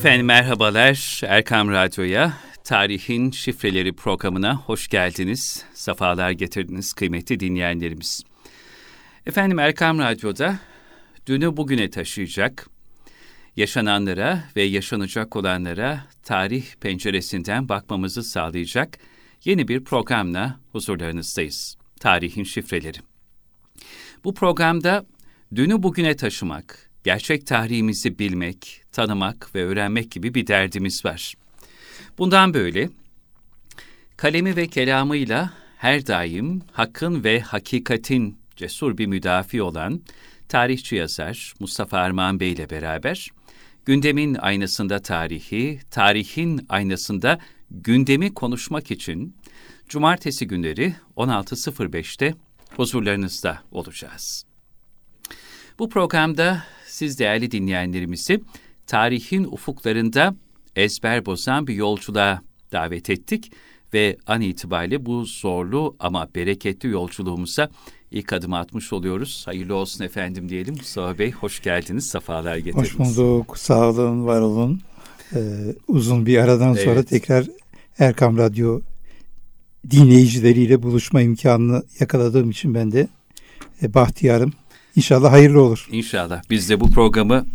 Efendim merhabalar Erkam Radyo'ya, Tarihin Şifreleri programına hoş geldiniz, sefalar getirdiniz kıymetli dinleyenlerimiz. Efendim Erkam Radyo'da dünü bugüne taşıyacak, yaşananlara ve yaşanacak olanlara tarih penceresinden bakmamızı sağlayacak yeni bir programla huzurlarınızdayız. Tarihin Şifreleri. Bu programda dünü bugüne taşımak, gerçek tarihimizi bilmek, tanımak ve öğrenmek gibi bir derdimiz var. Bundan böyle kalemi ve kelamıyla her daim hakkın ve hakikatin cesur bir müdafi olan tarihçi yazar Mustafa Armağan Bey ile beraber gündemin aynasında tarihi, tarihin aynasında gündemi konuşmak için cumartesi günleri 16.05'te huzurlarınızda olacağız. Bu programda siz değerli dinleyenlerimizi tarihin ufuklarında ezber bozan bir yolculuğa davet ettik ve an itibariyle bu zorlu ama bereketli yolculuğumuza ilk adım atmış oluyoruz. Hayırlı olsun efendim diyelim. Mustafa Bey hoş geldiniz, sefalar getirdiniz. Hoş bulduk, sağ olun, var olun. Ee, uzun bir aradan sonra evet. tekrar Erkam Radyo dinleyicileriyle buluşma imkanını yakaladığım için ben de e, bahtiyarım. İnşallah hayırlı olur. İnşallah. Biz de bu programı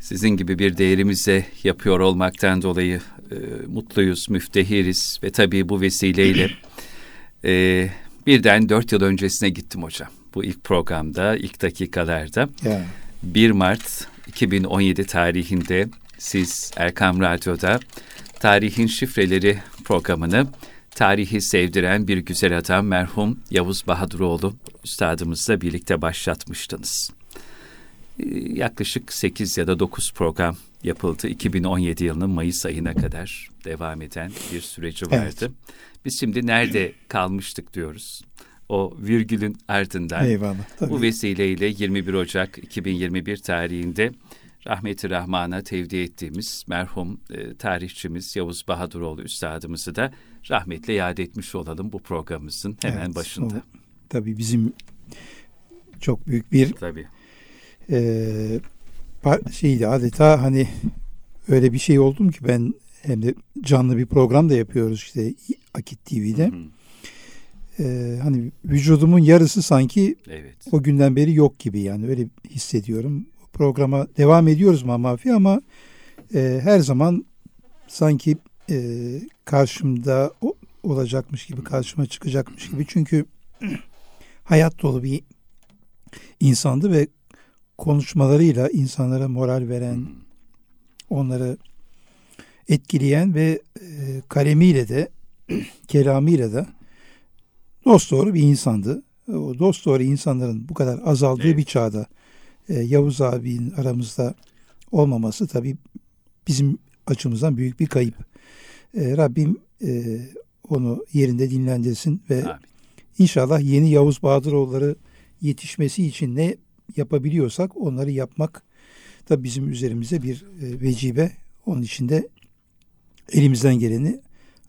sizin gibi bir değerimize yapıyor olmaktan dolayı e, mutluyuz, müftehiriz ve tabii bu vesileyle e, birden dört yıl öncesine gittim hocam. Bu ilk programda, ilk dakikalarda. Yeah. 1 Mart 2017 tarihinde siz Erkam Radyo'da Tarihin Şifreleri programını tarihi sevdiren bir güzel adam merhum Yavuz Bahaduroğlu üstadımızla birlikte başlatmıştınız. Ee, yaklaşık 8 ya da 9 program yapıldı. 2017 yılının Mayıs ayına kadar devam eden bir süreci vardı. Evet. Biz şimdi nerede kalmıştık diyoruz. O virgülün ardından Eyvallah, tabii. bu vesileyle 21 Ocak 2021 tarihinde rahmeti rahmana tevdi ettiğimiz merhum e, tarihçimiz Yavuz Bahaduroğlu üstadımızı da rahmetle yad etmiş olalım bu programımızın hemen evet, başında. O, tabii bizim çok büyük bir tabii. E, şeydi adeta hani öyle bir şey oldum ki ben hem de canlı bir program da yapıyoruz işte Akit TV'de. Hı hı. Ee, hani vücudumun yarısı sanki evet. o günden beri yok gibi yani öyle hissediyorum programa devam ediyoruz Mamafi ama e, her zaman sanki e, karşımda olacakmış gibi, karşıma çıkacakmış gibi. Çünkü hayat dolu bir insandı ve konuşmalarıyla insanlara moral veren, onları etkileyen ve e, kalemiyle de kelamıyla da dost doğru bir insandı. O dost doğru insanların bu kadar azaldığı evet. bir çağda e, Yavuz abinin aramızda olmaması tabii bizim açımızdan büyük bir kayıp. E, Rabbim e, onu yerinde dinlendirsin ve Amin. inşallah yeni Yavuz Bahadıroğulları yetişmesi için ne yapabiliyorsak onları yapmak da bizim üzerimize bir e, vecibe. Onun için de elimizden geleni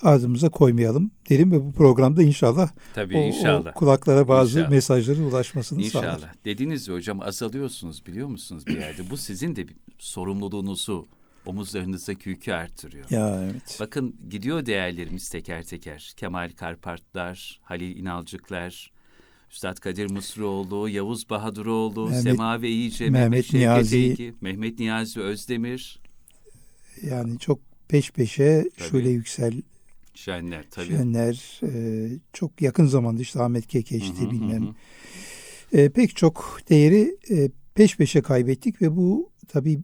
ardımıza koymayalım derim ve bu programda inşallah, Tabii, o, inşallah. o kulaklara bazı inşallah. mesajların ulaşmasını inşallah. sağlar. İnşallah. Dediniz ya hocam azalıyorsunuz biliyor musunuz bir yerde. bu sizin de bir sorumluluğunuzu omuzlarınızdaki yükü arttırıyor. Ya evet. Bakın gidiyor değerlerimiz teker teker. Kemal Karpartlar, Halil İnalcıklar, Üstad Kadir Mısıroğlu, Yavuz Bahaduroğlu, Mehmet, Semavi İyice, Mehmet, Mehmet Niyazi, Eygi, Mehmet Niyazi Özdemir. Yani çok peş peşe Tabii. şöyle yüksel Şenler tabii. Şenler e, çok yakın zamanda işte Ahmet Kekeş'ti bilmem. Hı E, pek çok değeri e, peş peşe kaybettik ve bu tabii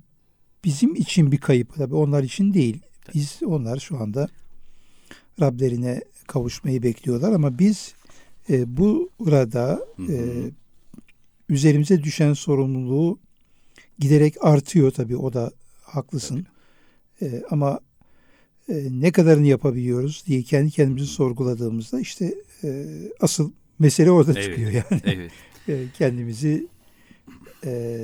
bizim için bir kayıp. Tabii onlar için değil. Biz onlar şu anda Rablerine kavuşmayı bekliyorlar ama biz e, burada e, üzerimize düşen sorumluluğu giderek artıyor tabii o da haklısın. E, ama e, ne kadarını yapabiliyoruz diye kendi kendimizi sorguladığımızda işte e, asıl mesele orada evet, çıkıyor yani. Evet. e, kendimizi e,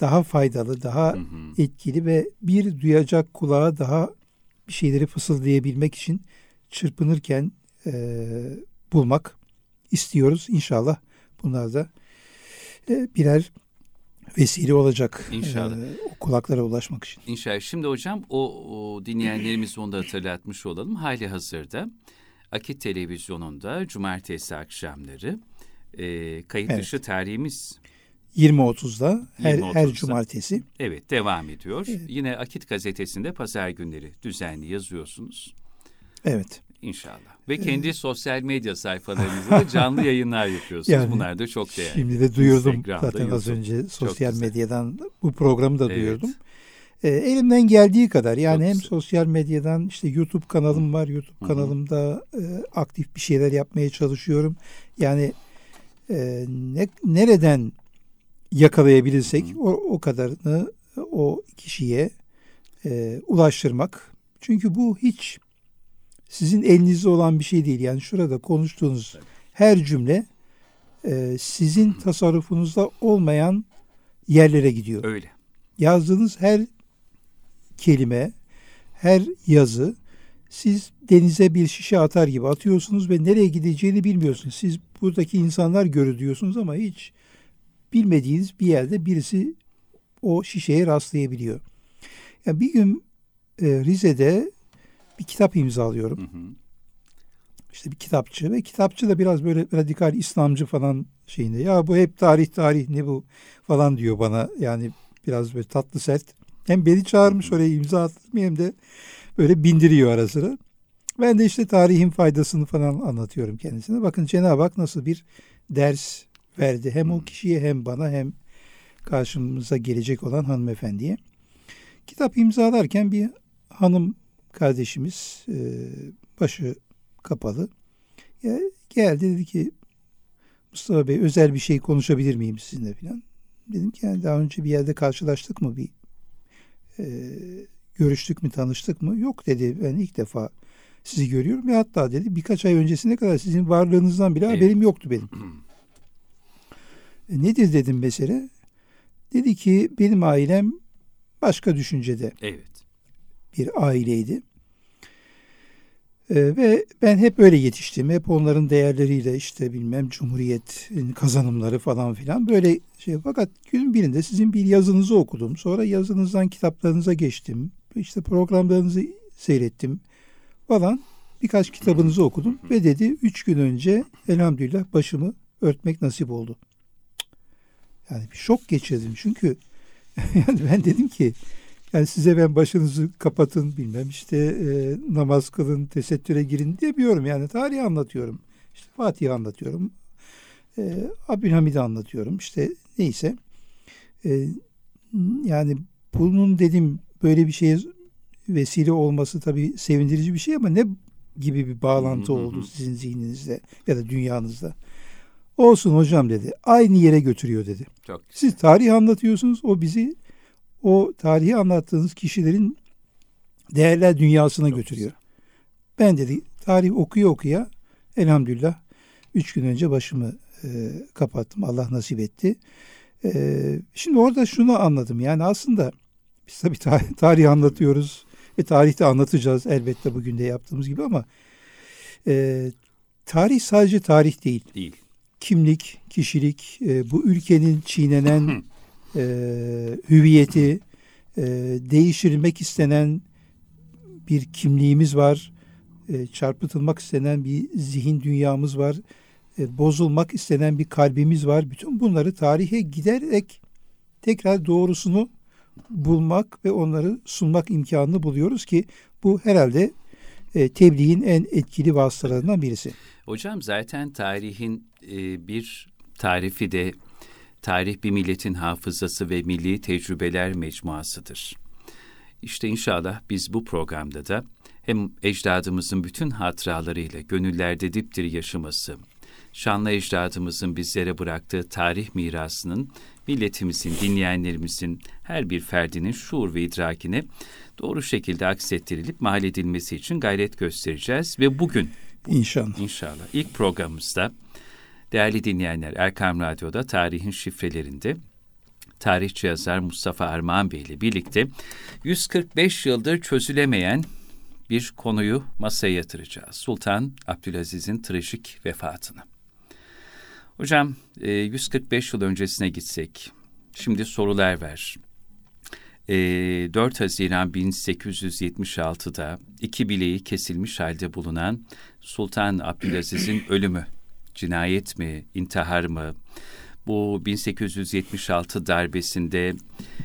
daha faydalı, daha hı hı. etkili ve bir duyacak kulağa daha bir şeyleri fısıldayabilmek için çırpınırken e, bulmak istiyoruz. İnşallah bunlar da e, birer vesile olacak. İnşallah. E, o kulaklara ulaşmak için. İnşallah. Şimdi hocam o, o dinleyenlerimiz onu da hatırlatmış olalım. Hali hazırda Akit Televizyonu'nda cumartesi akşamları e, kayıt evet. dışı tarihimiz 20.30'da her, 20 her cumartesi. Evet devam ediyor. Evet. Yine Akit gazetesinde pazar günleri düzenli yazıyorsunuz. Evet. İnşallah. Ve kendi evet. sosyal medya sayfalarınızda da canlı yayınlar yapıyorsunuz. Yani, Bunlar da çok değerli. Şimdi de duyurdum zaten az önce sosyal medyadan bu programı da evet. duyurdum. E, elimden geldiği kadar yani çok hem güzel. sosyal medyadan işte YouTube kanalım var. YouTube Hı-hı. kanalımda e, aktif bir şeyler yapmaya çalışıyorum. Yani e, ne, nereden yakalayabilirsek o, o kadarını o kişiye e, ulaştırmak. Çünkü bu hiç sizin elinizde olan bir şey değil. Yani şurada konuştuğunuz her cümle e, sizin tasarrufunuzda olmayan yerlere gidiyor. Öyle. Yazdığınız her kelime, her yazı siz denize bir şişe atar gibi atıyorsunuz ve nereye gideceğini bilmiyorsunuz. Siz buradaki insanlar görür diyorsunuz ama hiç bilmediğiniz bir yerde birisi o şişeye rastlayabiliyor. Yani bir gün e, Rize'de bir kitap imzalıyorum. Hı hı. İşte bir kitapçı ve kitapçı da biraz böyle radikal İslamcı falan şeyinde. Ya bu hep tarih tarih ne bu falan diyor bana. Yani biraz böyle tatlı sert. Hem beni çağırmış oraya imza attırmıyor hem de böyle bindiriyor ara sıra. Ben de işte tarihin faydasını falan anlatıyorum kendisine. Bakın Cenab-ı Hak nasıl bir ders verdi. Hem o kişiye hem bana hem karşımıza gelecek olan hanımefendiye. Kitap imzalarken bir hanım kardeşimiz e, başı kapalı. Ya, geldi dedi ki Mustafa Bey özel bir şey konuşabilir miyim sizinle filan. Dedim ki yani daha önce bir yerde karşılaştık mı bir e, görüştük mü tanıştık mı? Yok dedi ben ilk defa sizi görüyorum ve hatta dedi birkaç ay öncesine kadar sizin varlığınızdan bile evet. haberim yoktu benim. e, nedir dedim mesele? Dedi ki benim ailem başka düşüncede. Evet bir aileydi. Ee, ve ben hep öyle yetiştim. Hep onların değerleriyle işte bilmem Cumhuriyet'in kazanımları falan filan böyle şey. Fakat günün birinde sizin bir yazınızı okudum. Sonra yazınızdan kitaplarınıza geçtim. İşte programlarınızı seyrettim falan. Birkaç kitabınızı okudum ve dedi üç gün önce elhamdülillah başımı örtmek nasip oldu. Yani bir şok geçirdim çünkü yani ben dedim ki yani size ben başınızı kapatın bilmem işte e, namaz kılın, tesettüre girin demiyorum. Yani tarihi anlatıyorum. İşte Fatih'i anlatıyorum. E, Abdülhamid'i anlatıyorum. İşte neyse. E, yani bunun dedim böyle bir şeye vesile olması tabii sevindirici bir şey ama ne gibi bir bağlantı oldu sizin zihninizde ya da dünyanızda? Olsun hocam dedi. Aynı yere götürüyor dedi. Çok Siz tarih anlatıyorsunuz. O bizi o tarihi anlattığınız kişilerin değerler dünyasına Çok götürüyor. Güzel. Ben dedi tarih okuya okuya elhamdülillah üç gün önce başımı e, kapattım. Allah nasip etti. E, şimdi orada şunu anladım. Yani aslında biz tabii tarih, tarih anlatıyoruz ve tarihte anlatacağız elbette bugün de yaptığımız gibi ama e, tarih sadece tarih değil. Değil. Kimlik, kişilik, e, bu ülkenin çiğnenen e, hüviyeti, e, değiştirilmek istenen bir kimliğimiz var, e, çarpıtılmak istenen bir zihin dünyamız var, e, bozulmak istenen bir kalbimiz var. Bütün bunları tarihe giderek tekrar doğrusunu bulmak ve onları sunmak imkanını buluyoruz ki bu herhalde e, tebliğin en etkili vasıtalarından birisi. Hocam zaten tarihin e, bir tarifi de tarih bir milletin hafızası ve milli tecrübeler mecmuasıdır. İşte inşallah biz bu programda da hem ecdadımızın bütün hatıralarıyla gönüllerde dipdiri yaşaması, şanlı ecdadımızın bizlere bıraktığı tarih mirasının milletimizin, dinleyenlerimizin her bir ferdinin şuur ve idrakine doğru şekilde aksettirilip mal edilmesi için gayret göstereceğiz ve bugün İnşallah. İnşallah. ilk programımızda Değerli dinleyenler, Erkam Radyo'da tarihin şifrelerinde tarihçi yazar Mustafa Armağan Bey ile birlikte 145 yıldır çözülemeyen bir konuyu masaya yatıracağız. Sultan Abdülaziz'in trajik vefatını. Hocam 145 e, yıl öncesine gitsek, Şimdi sorular ver. E, 4 Haziran 1876'da iki bileği kesilmiş halde bulunan Sultan Abdülaziz'in ölümü cinayet mi, intihar mı? Bu 1876 darbesinde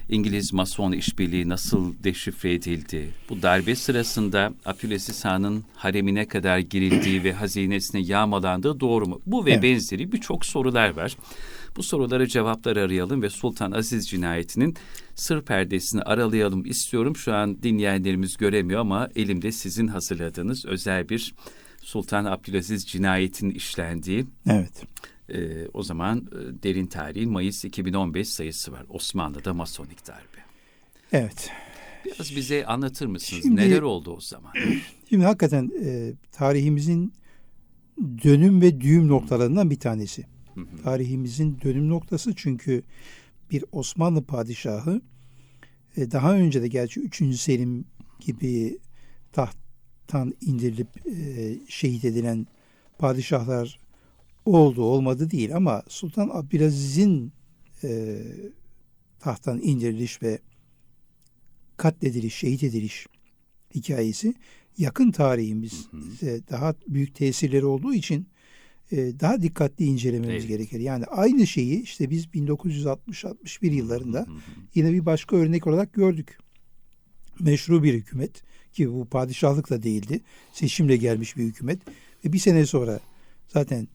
İngiliz Mason işbirliği nasıl deşifre edildi? Bu darbe sırasında Abdülaziz Han'ın haremine kadar girildiği ve hazinesine yağmalandığı doğru mu? Bu ve evet. benzeri birçok sorular var. Bu sorulara cevaplar arayalım ve Sultan Aziz cinayetinin sır perdesini aralayalım istiyorum. Şu an dinleyenlerimiz göremiyor ama elimde sizin hazırladığınız özel bir Sultan Abdülaziz cinayetinin işlendiği. Evet. E, o zaman e, derin tarihin Mayıs 2015 sayısı var. Osmanlı'da Masonik darbe. Evet. Biraz bize anlatır mısınız? Şimdi, Neler oldu o zaman? Şimdi hakikaten e, tarihimizin dönüm ve düğüm noktalarından bir tanesi. Hı hı. Tarihimizin dönüm noktası çünkü bir Osmanlı padişahı e, daha önce de gerçi 3. Selim gibi taht tahttan indirilip e, şehit edilen padişahlar oldu olmadı değil ama Sultan Abdülaziz'in e, tahttan indiriliş ve katlediliş, şehit ediliş hikayesi yakın tarihimizde daha büyük tesirleri olduğu için e, daha dikkatli incelememiz evet. gerekir. Yani aynı şeyi işte biz 1960-61 yıllarında yine bir başka örnek olarak gördük. Meşru bir hükümet ki bu padişahlık da değildi. Seçimle gelmiş bir hükümet. Ve bir sene sonra zaten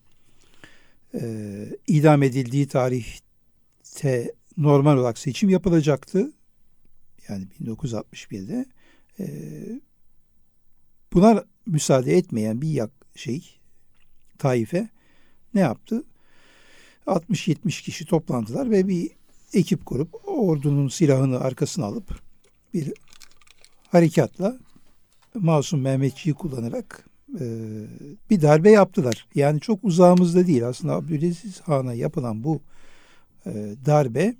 e, idam edildiği tarihte normal olarak seçim yapılacaktı. Yani 1961'de. E, buna müsaade etmeyen bir yak şey taife ne yaptı? 60-70 kişi toplandılar ve bir ekip kurup ordunun silahını arkasına alıp bir harekatla Masum Mehmetçiği kullanarak e, bir darbe yaptılar. Yani çok uzağımızda değil aslında Abdülaziz Han'a yapılan bu e, darbe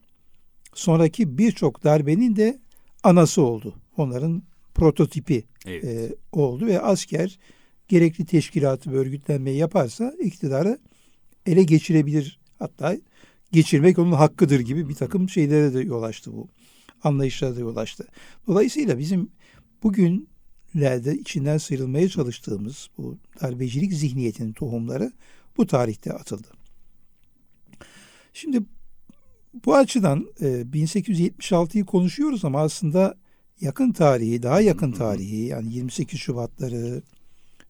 sonraki birçok darbenin de anası oldu. Onların prototipi evet. e, oldu ve asker gerekli teşkilatı ve örgütlenmeyi yaparsa iktidarı ele geçirebilir. Hatta geçirmek onun hakkıdır gibi bir takım şeylere de yol açtı bu. Anlayışlara da yol açtı. Dolayısıyla bizim bugün lerde içinden sıyrılmaya çalıştığımız bu darbecilik zihniyetinin tohumları bu tarihte atıldı. Şimdi bu açıdan e, 1876'yı konuşuyoruz ama aslında yakın tarihi, daha yakın tarihi yani 28 Şubatları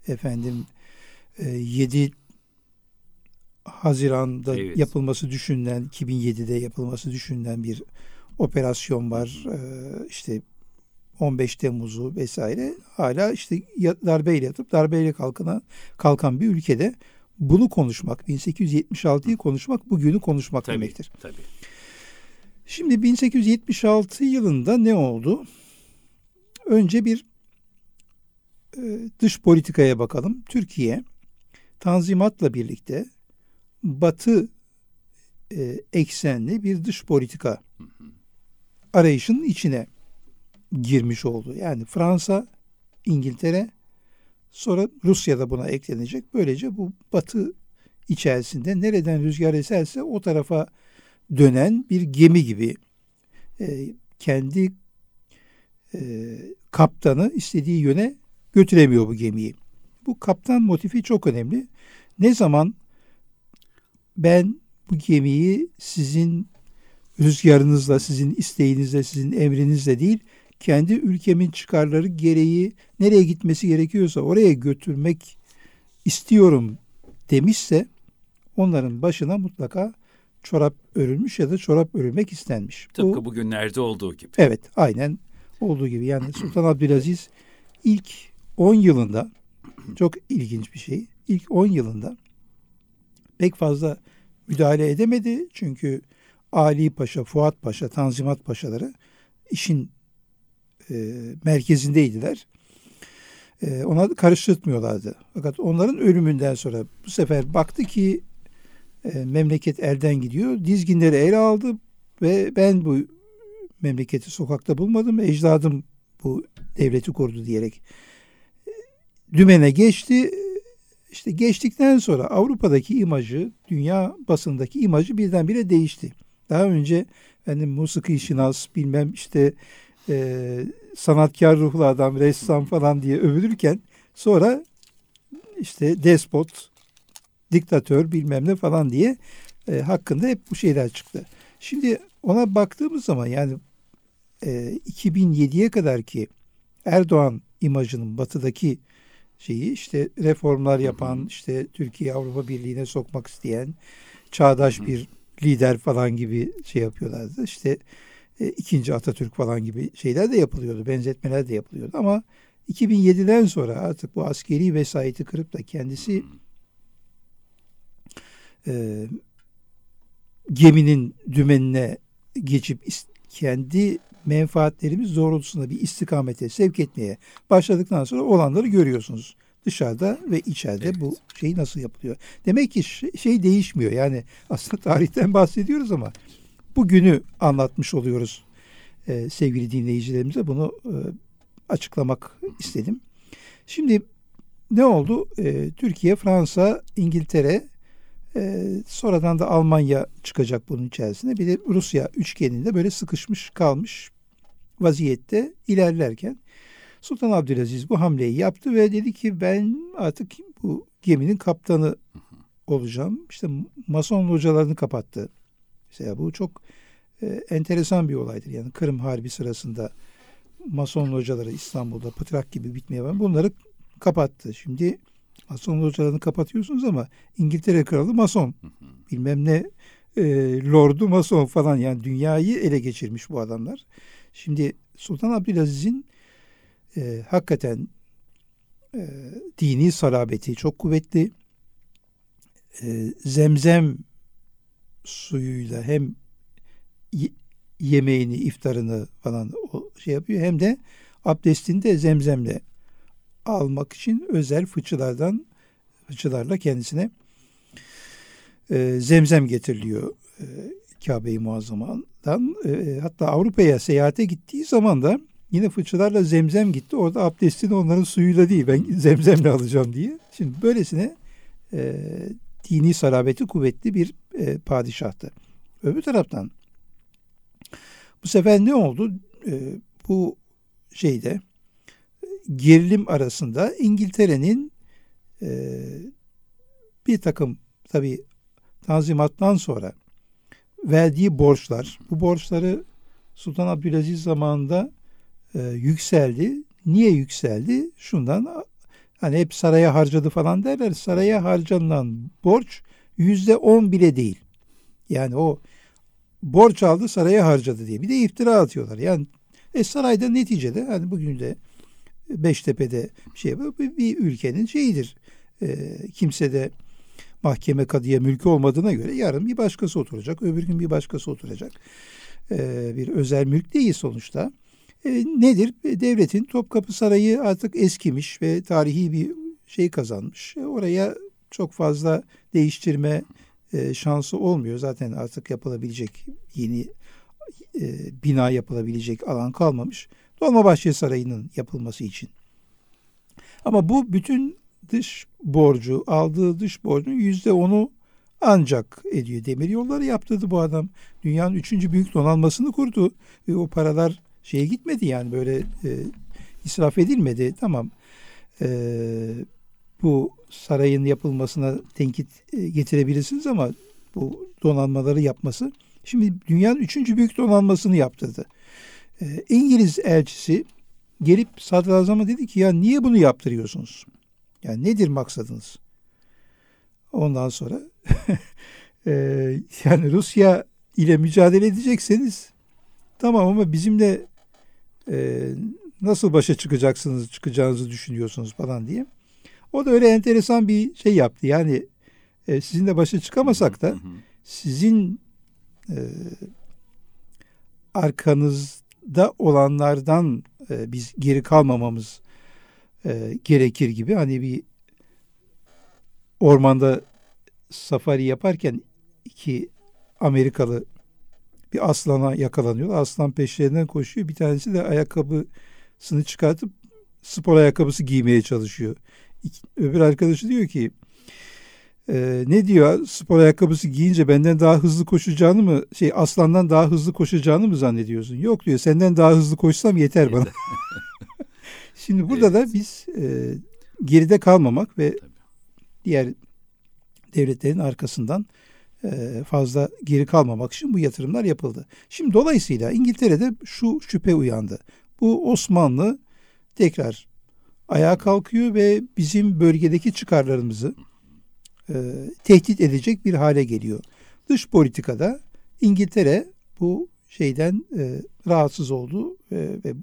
efendim e, 7 Haziran'da evet. yapılması düşünülen 2007'de yapılması düşünülen bir operasyon var. E, işte 15 Temmuz'u vesaire hala işte darbeyle yatıp darbeyle kalkana, kalkan bir ülkede bunu konuşmak, 1876'yı konuşmak bugünü konuşmak tabii, demektir. Tabii. Şimdi 1876 yılında ne oldu? Önce bir dış politikaya bakalım. Türkiye Tanzimat'la birlikte Batı e, eksenli bir dış politika arayışının içine girmiş oldu. Yani Fransa, İngiltere, sonra Rusya da buna eklenecek. Böylece bu batı içerisinde nereden rüzgar eserse o tarafa dönen bir gemi gibi e, kendi e, kaptanı istediği yöne götüremiyor bu gemiyi. Bu kaptan motifi çok önemli. Ne zaman ben bu gemiyi sizin rüzgarınızla, sizin isteğinizle, sizin emrinizle değil, kendi ülkemin çıkarları gereği nereye gitmesi gerekiyorsa oraya götürmek istiyorum demişse onların başına mutlaka çorap örülmüş ya da çorap örülmek istenmiş. Tıpkı Bu, bugünlerde olduğu gibi. Evet aynen olduğu gibi. Yani Sultan Abdülaziz ilk 10 yılında çok ilginç bir şey. İlk 10 yılında pek fazla müdahale edemedi. Çünkü Ali Paşa, Fuat Paşa, Tanzimat Paşaları işin e, merkezindeydiler. E, ona karıştırmıyorlardı. Fakat onların ölümünden sonra bu sefer baktı ki e, memleket elden gidiyor. Dizginleri ele aldı ve ben bu memleketi sokakta bulmadım. Ecdadım bu devleti kurdu diyerek dümene geçti. İşte geçtikten sonra Avrupa'daki imajı, dünya basındaki imajı birdenbire değişti. Daha önce benim musiki şinas bilmem işte e, sanatkar ruhlu adam, ressam falan diye övülürken sonra işte despot, diktatör bilmem ne falan diye e, hakkında hep bu şeyler çıktı. Şimdi ona baktığımız zaman yani e, 2007'ye kadar ki Erdoğan imajının batıdaki şeyi işte reformlar yapan, işte Türkiye Avrupa Birliği'ne sokmak isteyen çağdaş bir lider falan gibi şey yapıyorlardı. İşte e, ikinci Atatürk falan gibi şeyler de yapılıyordu. Benzetmeler de yapılıyordu ama 2007'den sonra artık bu askeri vesayeti kırıp da kendisi e, geminin dümenine geçip kendi menfaatlerimiz doğrultusunda bir istikamete sevk etmeye başladıktan sonra olanları görüyorsunuz. Dışarıda ve içeride evet. bu şey nasıl yapılıyor. Demek ki şey değişmiyor. Yani aslında tarihten bahsediyoruz ama bugünü anlatmış oluyoruz ee, sevgili dinleyicilerimize. Bunu e, açıklamak istedim. Şimdi ne oldu? Ee, Türkiye, Fransa, İngiltere, e, sonradan da Almanya çıkacak bunun içerisinde. Bir de Rusya üçgeninde böyle sıkışmış kalmış vaziyette ilerlerken Sultan Abdülaziz bu hamleyi yaptı ve dedi ki ben artık bu geminin kaptanı olacağım. İşte Mason hocalarını kapattı. Mesela bu çok e, enteresan bir olaydır. Yani Kırım Harbi sırasında Mason hocaları İstanbul'da pıtrak gibi bitmeye var. Bunları kapattı. Şimdi Mason hocalarını kapatıyorsunuz ama İngiltere kralı Mason. Bilmem ne e, lordu Mason falan yani dünyayı ele geçirmiş bu adamlar. Şimdi Sultan Abdülaziz'in e, hakikaten e, dini salabeti çok kuvvetli. E, zemzem suyuyla hem yemeğini, iftarını falan o şey yapıyor hem de abdestini de zemzemle almak için özel fıçılardan fıçılarla kendisine e, zemzem getiriliyor e, Kabe-i Muazzama'dan. E, hatta Avrupa'ya seyahate gittiği zaman da yine fıçılarla zemzem gitti. Orada abdestini onların suyuyla değil ben zemzemle alacağım diye. Şimdi böylesine e, dini sarabeti kuvvetli bir e, padişahtı. Öbür taraftan bu sefer ne oldu? E, bu şeyde gerilim arasında İngiltere'nin e, bir takım tabi tanzimattan sonra verdiği borçlar, bu borçları Sultan Abdülaziz zamanında e, yükseldi. Niye yükseldi? Şundan hani hep saraya harcadı falan derler. Saraya harcanan borç yüzde on bile değil. Yani o borç aldı saraya harcadı diye. Bir de iftira atıyorlar. Yani e, sarayda neticede hani bugün de Beştepe'de bir şey bir ülkenin şeyidir. E, kimse de mahkeme kadıya mülkü olmadığına göre yarın bir başkası oturacak. Öbür gün bir başkası oturacak. E, bir özel mülk değil sonuçta. E, nedir? E, devletin Topkapı Sarayı artık eskimiş ve tarihi bir şey kazanmış. E, oraya çok fazla değiştirme e, şansı olmuyor. Zaten artık yapılabilecek yeni e, bina yapılabilecek alan kalmamış. Dolmabahçe Sarayı'nın yapılması için. Ama bu bütün dış borcu, aldığı dış borcun yüzde onu ancak ediyor. Demir yolları yaptırdı bu adam. Dünyanın üçüncü büyük donanmasını kurdu. Ve o paralar şeye gitmedi yani böyle e, israf edilmedi. Tamam e, bu sarayın yapılmasına tenkit e, getirebilirsiniz ama bu donanmaları yapması. Şimdi dünyanın üçüncü büyük donanmasını yaptırdı. E, İngiliz elçisi gelip sadrazama dedi ki ya niye bunu yaptırıyorsunuz? Yani nedir maksadınız? Ondan sonra e, yani Rusya ile mücadele edecekseniz tamam ama bizimle e, nasıl başa çıkacaksınız, çıkacağınızı düşünüyorsunuz falan diye. O da öyle enteresan bir şey yaptı. Yani e, sizinle başa çıkamasak da sizin e, arkanızda olanlardan e, biz geri kalmamamız e, gerekir gibi. Hani bir ormanda safari yaparken iki Amerikalı bir aslana yakalanıyor. Aslan peşlerinden koşuyor. Bir tanesi de ayakkabısını çıkartıp spor ayakkabısı giymeye çalışıyor. Öbür arkadaşı diyor ki e, ne diyor spor ayakkabısı giyince benden daha hızlı koşacağını mı şey aslandan daha hızlı koşacağını mı zannediyorsun? Yok diyor senden daha hızlı koşsam yeter bana. Şimdi burada evet. da biz e, geride kalmamak ve Tabii. diğer devletlerin arkasından e, fazla geri kalmamak için bu yatırımlar yapıldı. Şimdi dolayısıyla İngiltere'de şu şüphe uyandı. Bu Osmanlı tekrar ayağa kalkıyor ve bizim bölgedeki çıkarlarımızı e, tehdit edecek bir hale geliyor. Dış politikada İngiltere bu şeyden e, rahatsız oldu e, ve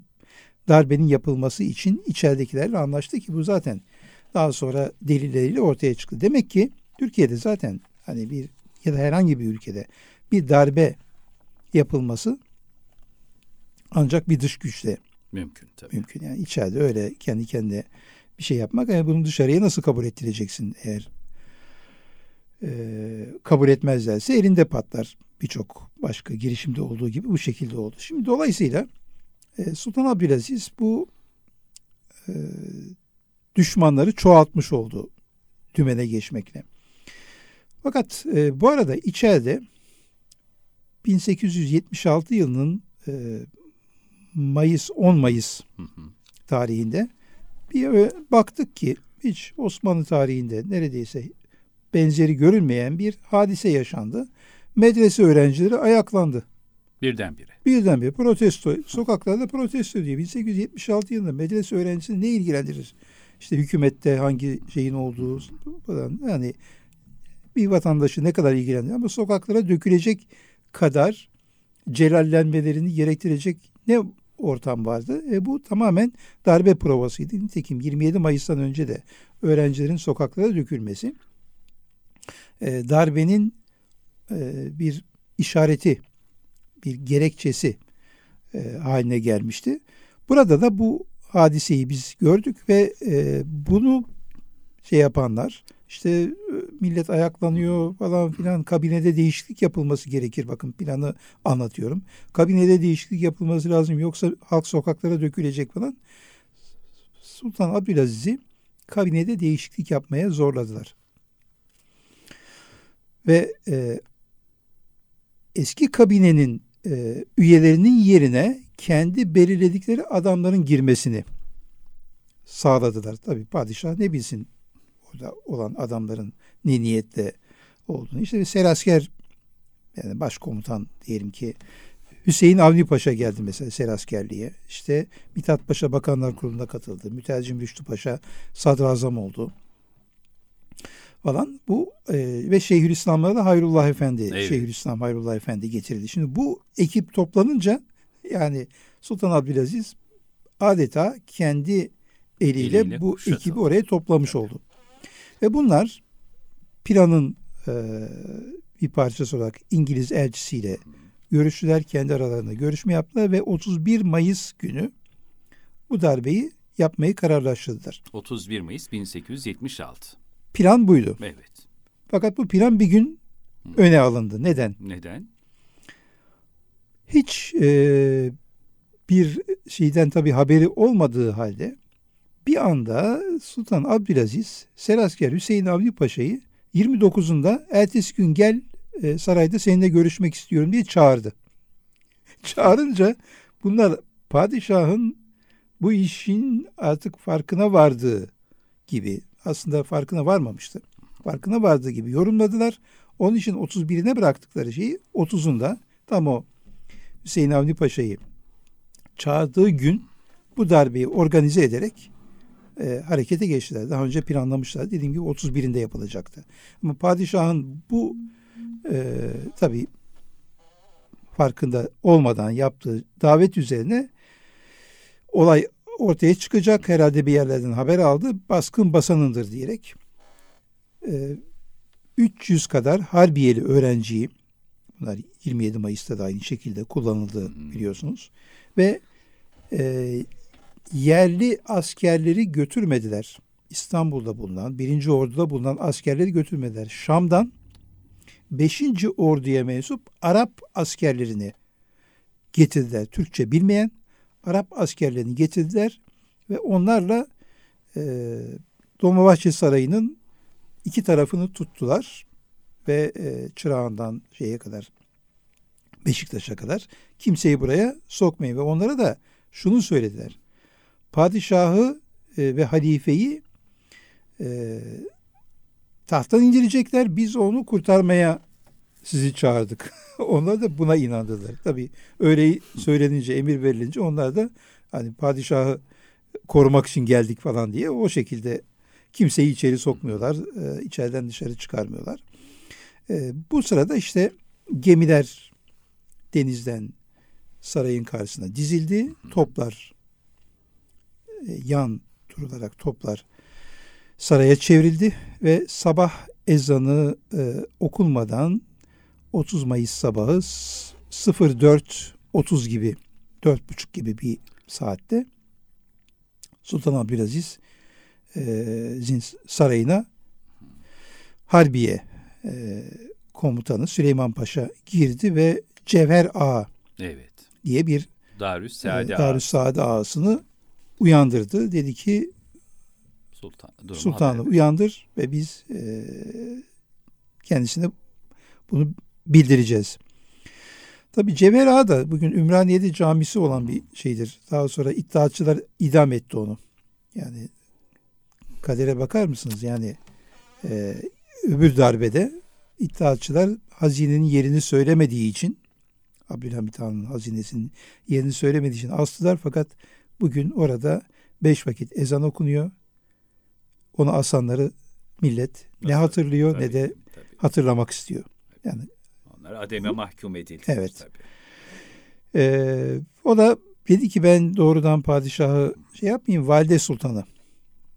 darbenin yapılması için içeridekilerle anlaştı ki bu zaten daha sonra delilleriyle ortaya çıktı. Demek ki Türkiye'de zaten hani bir ya da herhangi bir ülkede bir darbe yapılması ancak bir dış güçle mümkün tabii. Mümkün yani içeride öyle kendi kendine bir şey yapmak. Yani bunu dışarıya nasıl kabul ettireceksin eğer e, kabul etmezlerse elinde patlar. Birçok başka girişimde olduğu gibi bu şekilde oldu. Şimdi dolayısıyla e, Sultan Abdülaziz bu e, düşmanları çoğaltmış oldu dümene geçmekle. Fakat e, bu arada içeride 1876 yılının e, Mayıs 10 Mayıs tarihinde bir baktık ki hiç Osmanlı tarihinde neredeyse benzeri görülmeyen bir hadise yaşandı. Medrese öğrencileri ayaklandı. Birdenbire. Birdenbire protesto. Sokaklarda protesto diyor. 1876 yılında medrese öğrencisini ne ilgilendirir? İşte hükümette hangi şeyin olduğu falan. Yani bir vatandaşı ne kadar ilgilendirir ama sokaklara dökülecek kadar celallenmelerini gerektirecek ne ortam vardı. E, bu tamamen darbe provasıydı. Nitekim 27 Mayıs'tan önce de öğrencilerin sokaklara dökülmesi e, darbenin e, bir işareti, bir gerekçesi e, haline gelmişti. Burada da bu hadiseyi biz gördük ve e, bunu şey yapanlar işte e, millet ayaklanıyor falan filan kabinede değişiklik yapılması gerekir. Bakın planı anlatıyorum. Kabinede değişiklik yapılması lazım yoksa halk sokaklara dökülecek falan. Sultan Abdülaziz'i kabinede değişiklik yapmaya zorladılar. Ve e, eski kabinenin e, üyelerinin yerine kendi belirledikleri adamların girmesini sağladılar. Tabi padişah ne bilsin orada olan adamların ne niyetle olduğunu. İşte Serasker yani başkomutan diyelim ki Hüseyin Avni Paşa geldi mesela seraskerliğe. İşte Mithat Paşa Bakanlar Kurulu'na katıldı. Mütercim Rüştü Paşa sadrazam oldu. Falan bu e, ve Şeyhülislam'da da Hayrullah Efendi, evet. Şeyhülislam Hayrullah Efendi getirildi. Şimdi bu ekip toplanınca yani Sultan Abdülaziz adeta kendi eliyle, eliyle bu ekibi oraya toplamış evet. oldu. Ve bunlar planın e, bir parçası olarak İngiliz elçisiyle görüştüler. Kendi aralarında görüşme yaptılar ve 31 Mayıs günü bu darbeyi yapmayı kararlaştırdılar. 31 Mayıs 1876. Plan buydu. Evet. Fakat bu plan bir gün Hı. öne alındı. Neden? Neden? Hiç e, bir şeyden tabii haberi olmadığı halde bir anda Sultan Abdülaziz Serasker Hüseyin Avni Paşa'yı 29'unda ertesi gün gel e, sarayda seninle görüşmek istiyorum diye çağırdı. Çağırınca bunlar padişahın bu işin artık farkına vardığı gibi aslında farkına varmamıştı. Farkına vardığı gibi yorumladılar. Onun için 31'ine bıraktıkları şeyi 30'unda tam o Hüseyin Avni Paşa'yı çağırdığı gün bu darbeyi organize ederek e, harekete geçtiler. Daha önce planlamışlar. Dediğim gibi 31'inde yapılacaktı. Ama padişahın bu e, tabii farkında olmadan yaptığı davet üzerine olay ortaya çıkacak. Herhalde bir yerlerden haber aldı. Baskın basanındır diyerek e, 300 kadar Harbiyeli öğrenciyi bunlar 27 Mayıs'ta da aynı şekilde kullanıldı biliyorsunuz. Ve e, yerli askerleri götürmediler. İstanbul'da bulunan, birinci orduda bulunan askerleri götürmediler. Şam'dan 5. orduya mensup Arap askerlerini getirdiler. Türkçe bilmeyen Arap askerlerini getirdiler ve onlarla e, Dolmabahçe Sarayı'nın iki tarafını tuttular ve e, çırağından şeye kadar Beşiktaş'a kadar kimseyi buraya sokmayın ve onlara da şunu söylediler. Padişahı e, ve halifeyi e, tahttan indirecekler. Biz onu kurtarmaya sizi çağırdık. onlar da buna inandılar. Tabi öyle söylenince, emir verilince onlar da hani padişahı korumak için geldik falan diye o şekilde kimseyi içeri sokmuyorlar. E, içeriden dışarı çıkarmıyorlar. E, bu sırada işte gemiler denizden sarayın karşısına dizildi. Toplar e, yan durularak toplar saraya çevrildi ve sabah ezanı e, okunmadan 30 Mayıs sabahı 04.30 gibi 4.30 gibi bir saatte Sultan Abdülaziz e, sarayına Harbiye e, komutanı Süleyman Paşa girdi ve Cevher Ağa evet. diye bir Darüs Saade, e, Darüs Saade Ağasını uyandırdı. Dedi ki Sultan, Sultanı uyandır ve biz e, kendisine bunu bildireceğiz. Tabi Cevher Ağa da bugün Ümraniye'de camisi olan bir şeydir. Daha sonra iddiatçılar idam etti onu. Yani kadere bakar mısınız? Yani e, öbür darbede iddiatçılar hazinenin yerini söylemediği için Abdülhamit Han'ın hazinesinin yerini söylemediği için astılar fakat bugün orada beş vakit ezan okunuyor. Onu asanları millet ne hatırlıyor tabii, ne de tabii. hatırlamak istiyor. Yani onlar ademe mahkum edildi. Evet. Tabii. Ee, o da dedi ki ben doğrudan padişahı şey yapmayayım valide sultanı.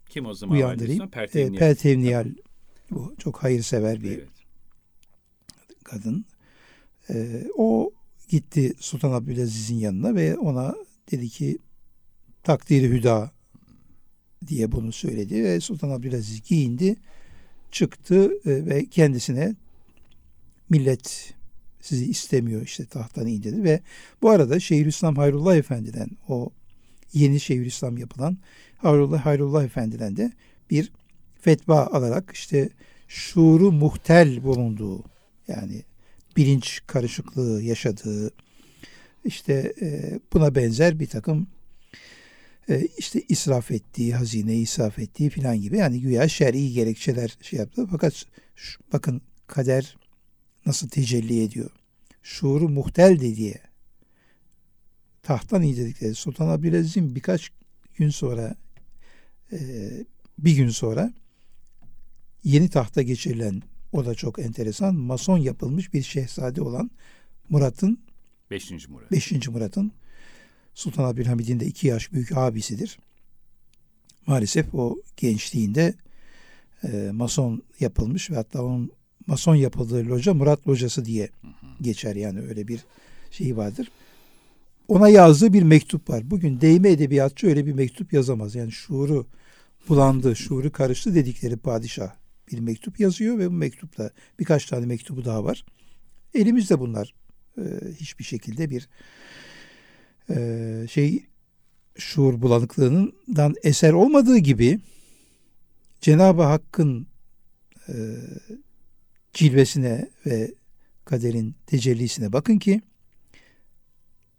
Kim o zaman uyandırayım. Pertevniyal. Ee, Pertevniyal. Bu çok hayırsever bir evet. kadın. Ee, o gitti Sultan Abdülaziz'in yanına ve ona dedi ki takdiri hüda diye bunu söyledi ve Sultan Abdülaziz giyindi çıktı e, ve kendisine millet sizi istemiyor işte tahttan indirdi ve bu arada Şeyhülislam Hayrullah Efendi'den o yeni Şeyhülislam yapılan Hayrullah Hayrullah Efendi'den de bir fetva alarak işte şuuru muhtel bulunduğu yani bilinç karışıklığı yaşadığı işte e, buna benzer bir takım e, işte israf ettiği, hazine israf ettiği filan gibi yani güya şer'i gerekçeler şey yaptı. Fakat şu, bakın kader nasıl tecelli ediyor. Şuuru muhtel diye tahttan indirdikleri Sultan Abdülaziz'in birkaç gün sonra e, bir gün sonra yeni tahta geçirilen o da çok enteresan. Mason yapılmış bir şehzade olan Murat'ın 5. Murat. 5. Murat'ın Sultan Abdülhamid'in de iki yaş büyük abisidir. Maalesef o gençliğinde e, mason yapılmış ve hatta onun mason yapıldığı loca Murat Locası diye geçer yani öyle bir şey vardır. Ona yazdığı bir mektup var. Bugün değme edebiyatçı öyle bir mektup yazamaz. Yani şuuru bulandı, şuuru karıştı dedikleri padişah bir mektup yazıyor ve bu mektupta birkaç tane mektubu daha var. Elimizde bunlar. Ee, hiçbir şekilde bir e, şey şuur bulanıklığından eser olmadığı gibi Cenab-ı Hakk'ın e, cilvesine ve kaderin tecellisine bakın ki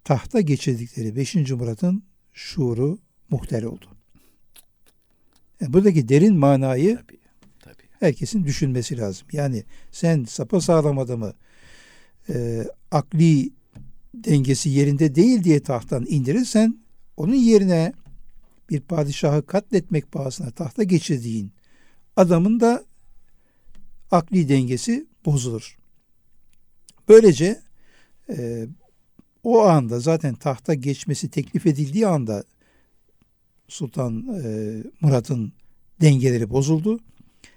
tahta geçirdikleri 5. Murat'ın şuuru muhter oldu. Yani buradaki derin manayı tabii, tabii. herkesin düşünmesi lazım. Yani sen sapasağlam adamı e, akli dengesi yerinde değil diye tahttan indirirsen onun yerine bir padişahı katletmek pahasına tahta geçirdiğin adamın da akli dengesi bozulur. Böylece e, o anda zaten tahta geçmesi teklif edildiği anda Sultan e, Murat'ın dengeleri bozuldu.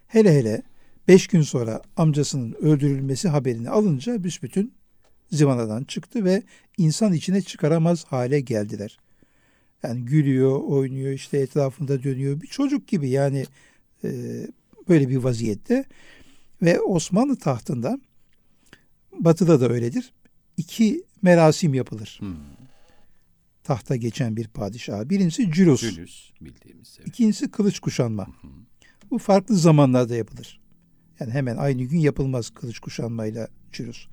Hele hele beş gün sonra amcasının öldürülmesi haberini alınca büsbütün zıvanadan çıktı ve insan içine çıkaramaz hale geldiler. Yani gülüyor, oynuyor, işte etrafında dönüyor. Bir çocuk gibi yani e, böyle bir vaziyette. Ve Osmanlı tahtında batıda da öyledir. İki merasim yapılır. Hmm. Tahta geçen bir padişah. Birincisi cülus. Cülus bildiğimiz. Evet. İkincisi kılıç kuşanma. Hmm. Bu farklı zamanlarda yapılır. Yani hemen aynı gün yapılmaz kılıç kuşanmayla cürus.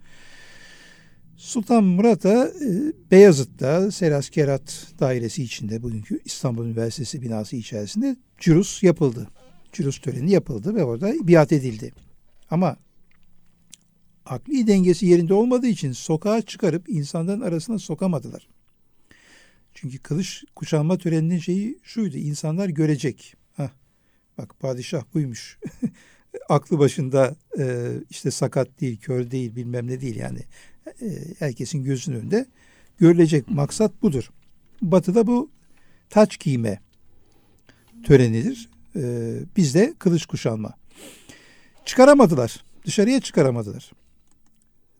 Sultan Murat'a e, Beyazıt'ta Seraskerat dairesi içinde bugünkü İstanbul Üniversitesi binası içerisinde cürus yapıldı. Cürus töreni yapıldı ve orada biat edildi. Ama akli dengesi yerinde olmadığı için sokağa çıkarıp insanların arasına sokamadılar. Çünkü kılıç kuşanma töreninin şeyi şuydu. insanlar görecek. Hah, bak padişah buymuş. Aklı başında e, işte sakat değil, kör değil, bilmem ne değil yani. E, herkesin gözünün önünde görülecek maksat budur. Batı'da bu taç giyme törenidir. E, bizde kılıç kuşanma. Çıkaramadılar. Dışarıya çıkaramadılar.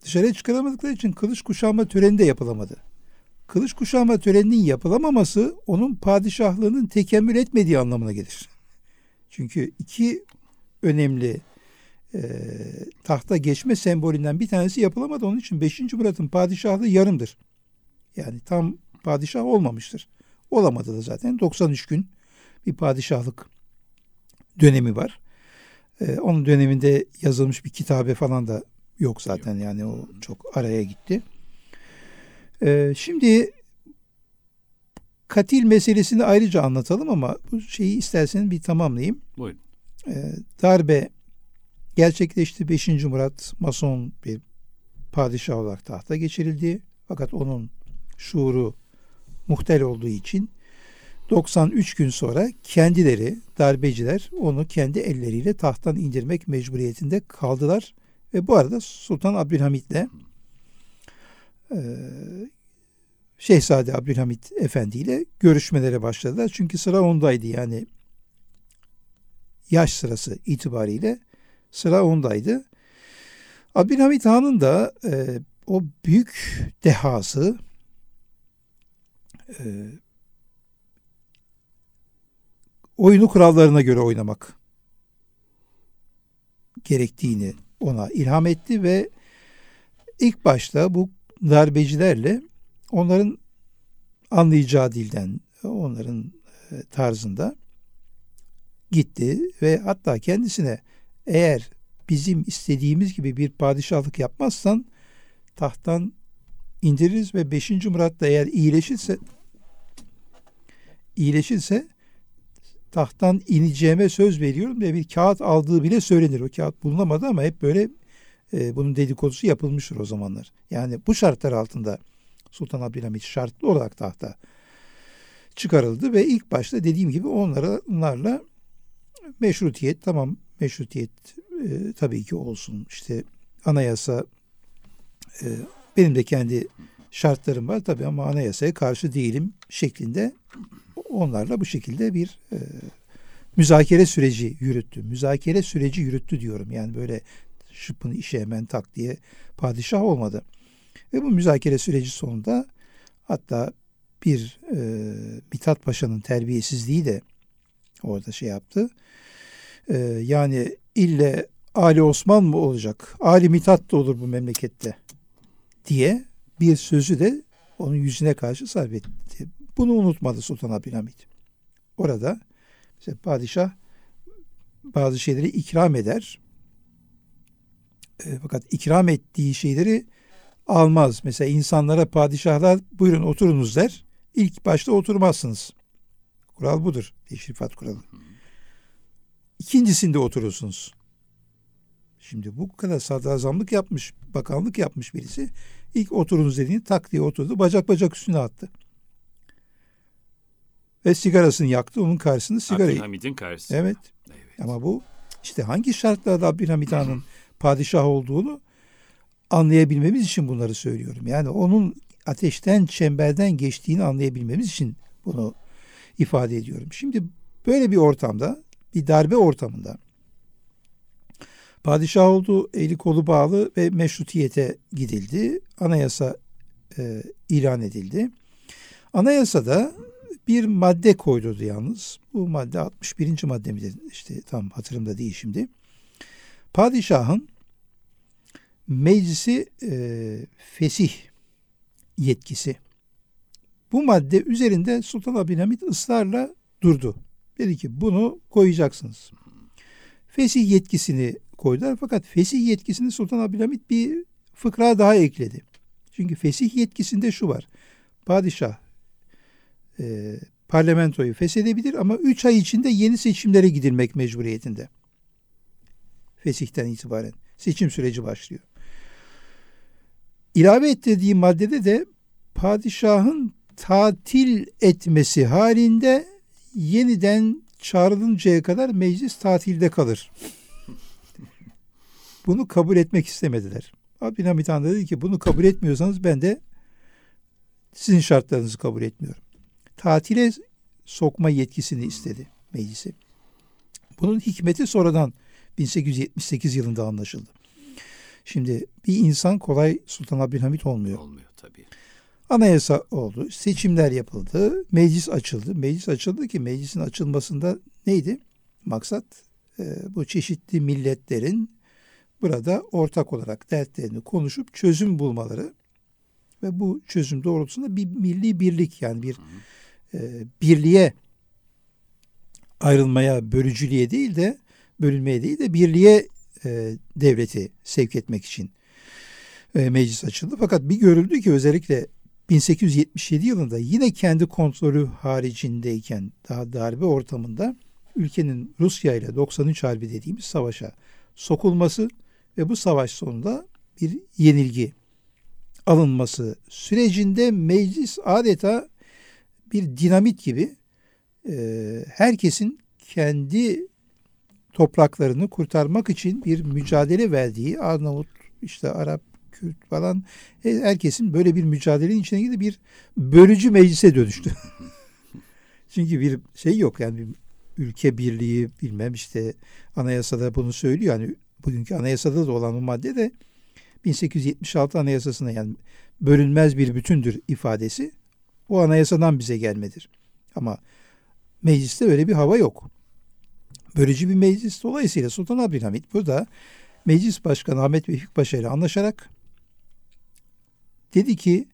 Dışarıya çıkaramadıkları için kılıç kuşanma töreni de yapılamadı. Kılıç kuşanma töreninin yapılamaması onun padişahlığının tekemmül etmediği anlamına gelir. Çünkü iki önemli e, tahta geçme sembolünden bir tanesi yapılamadı. Onun için 5. Murat'ın padişahlığı yarımdır. Yani tam padişah olmamıştır. Olamadı da zaten. 93 gün bir padişahlık dönemi var. Ee, onun döneminde yazılmış bir kitabe falan da yok zaten yani o çok araya gitti. Ee, şimdi katil meselesini ayrıca anlatalım ama bu şeyi isterseniz bir tamamlayayım. Buyurun. Ee, darbe gerçekleşti. 5. Murat Mason bir padişah olarak tahta geçirildi. Fakat onun şuuru muhtel olduğu için 93 gün sonra kendileri darbeciler onu kendi elleriyle tahttan indirmek mecburiyetinde kaldılar ve bu arada Sultan Abdülhamit e, Şehzade Abdülhamit Efendi ile görüşmelere başladılar. Çünkü sıra ondaydı yani yaş sırası itibariyle sıra ondaydı. Abdülhamit Han'ın da e, o büyük dehası e, oyunu kurallarına göre oynamak gerektiğini ona ilham etti ve ilk başta bu darbecilerle onların anlayacağı dilden, onların e, tarzında gitti ve hatta kendisine eğer bizim istediğimiz gibi bir padişahlık yapmazsan tahttan indiririz ve 5. Murat da eğer iyileşirse iyileşirse tahttan ineceğime söz veriyorum diye bir kağıt aldığı bile söylenir. O kağıt bulunamadı ama hep böyle e, bunun dedikodusu yapılmıştır o zamanlar. Yani bu şartlar altında Sultan Abdülhamit şartlı olarak tahta çıkarıldı ve ilk başta dediğim gibi onlara onlarla meşrutiyet tamam meşrutiyet e, tabii ki olsun işte anayasa e, benim de kendi şartlarım var tabii ama anayasaya karşı değilim şeklinde onlarla bu şekilde bir e, müzakere süreci yürüttü. Müzakere süreci yürüttü diyorum. Yani böyle şıpın işe hemen tak diye padişah olmadı. Ve bu müzakere süreci sonunda hatta bir e, Mithat Paşa'nın terbiyesizliği de orada şey yaptı. E, yani ille Ali Osman mı olacak? Ali Mithat da olur bu memlekette diye bir sözü de onun yüzüne karşı sarf etti. Bunu unutmadı Sultan Abdülhamit. Orada işte padişah bazı şeyleri ikram eder. E, fakat ikram ettiği şeyleri almaz. Mesela insanlara padişahlar buyurun oturunuz der. İlk başta oturmazsınız. Kural budur. Teşrifat kuralı. İkincisinde oturursunuz. Şimdi bu kadar sadrazamlık yapmış, bakanlık yapmış birisi ilk oturunuz dediğini tak diye oturdu. Bacak bacak üstüne attı. Ve sigarasını yaktı. Onun karşısında sigarayı. Abdülhamid'in karşısında. Evet. evet. Ama bu işte hangi şartlarda Abdülhamid Han'ın padişah olduğunu anlayabilmemiz için bunları söylüyorum. Yani onun ateşten, çemberden geçtiğini anlayabilmemiz için bunu ifade ediyorum. Şimdi böyle bir ortamda, bir darbe ortamında padişah oldu, eli kolu bağlı ve meşrutiyete gidildi. Anayasa e, ilan edildi. Anayasada bir madde koydurdu yalnız. Bu madde 61. madde mi işte tam hatırımda değil şimdi. Padişahın meclisi e, fesih yetkisi. Bu madde üzerinde Sultan Abdülhamit ısrarla durdu. Dedi ki bunu koyacaksınız. Fesih yetkisini koydular. Fakat fesih yetkisini Sultan Abdülhamit bir fıkra daha ekledi. Çünkü fesih yetkisinde şu var. Padişah e, parlamentoyu feshedebilir ama 3 ay içinde yeni seçimlere gidilmek mecburiyetinde. Fesihten itibaren seçim süreci başlıyor. İlave ettirdiği maddede de padişahın tatil etmesi halinde yeniden çağrılıncaya kadar meclis tatilde kalır. Bunu kabul etmek istemediler. Abdülhamit Han dedi ki bunu kabul etmiyorsanız ben de sizin şartlarınızı kabul etmiyorum. Tatile sokma yetkisini istedi meclisi. Bunun hikmeti sonradan 1878 yılında anlaşıldı. Şimdi bir insan kolay Sultan Abdülhamit olmuyor. Olmuyor tabii. Anayasa oldu, seçimler yapıldı, meclis açıldı. Meclis açıldı ki meclisin açılmasında neydi? Maksat e, bu çeşitli milletlerin burada ortak olarak dertlerini konuşup çözüm bulmaları ve bu çözüm doğrultusunda bir milli birlik yani bir e, birliğe ayrılmaya, bölücülüğe değil de bölünmeye değil de birliğe e, devleti sevk etmek için e, meclis açıldı. Fakat bir görüldü ki özellikle 1877 yılında yine kendi kontrolü haricindeyken daha darbe ortamında ülkenin Rusya ile 93 Harbi dediğimiz savaşa sokulması ve bu savaş sonunda bir yenilgi alınması sürecinde meclis adeta bir dinamit gibi e, herkesin kendi topraklarını kurtarmak için bir mücadele verdiği Arnavut, işte Arap, Kürt falan herkesin böyle bir mücadelenin içine girdi bir bölücü meclise dönüştü. Çünkü bir şey yok yani bir ülke birliği bilmem işte anayasada bunu söylüyor. Yani bugünkü anayasada da olan bu madde de 1876 anayasasına yani bölünmez bir bütündür ifadesi o anayasadan bize gelmedir. Ama mecliste öyle bir hava yok. Bölücü bir meclis. Dolayısıyla Sultan Abdülhamit burada Meclis Başkanı Ahmet Vefik Paşa ile anlaşarak dedi ki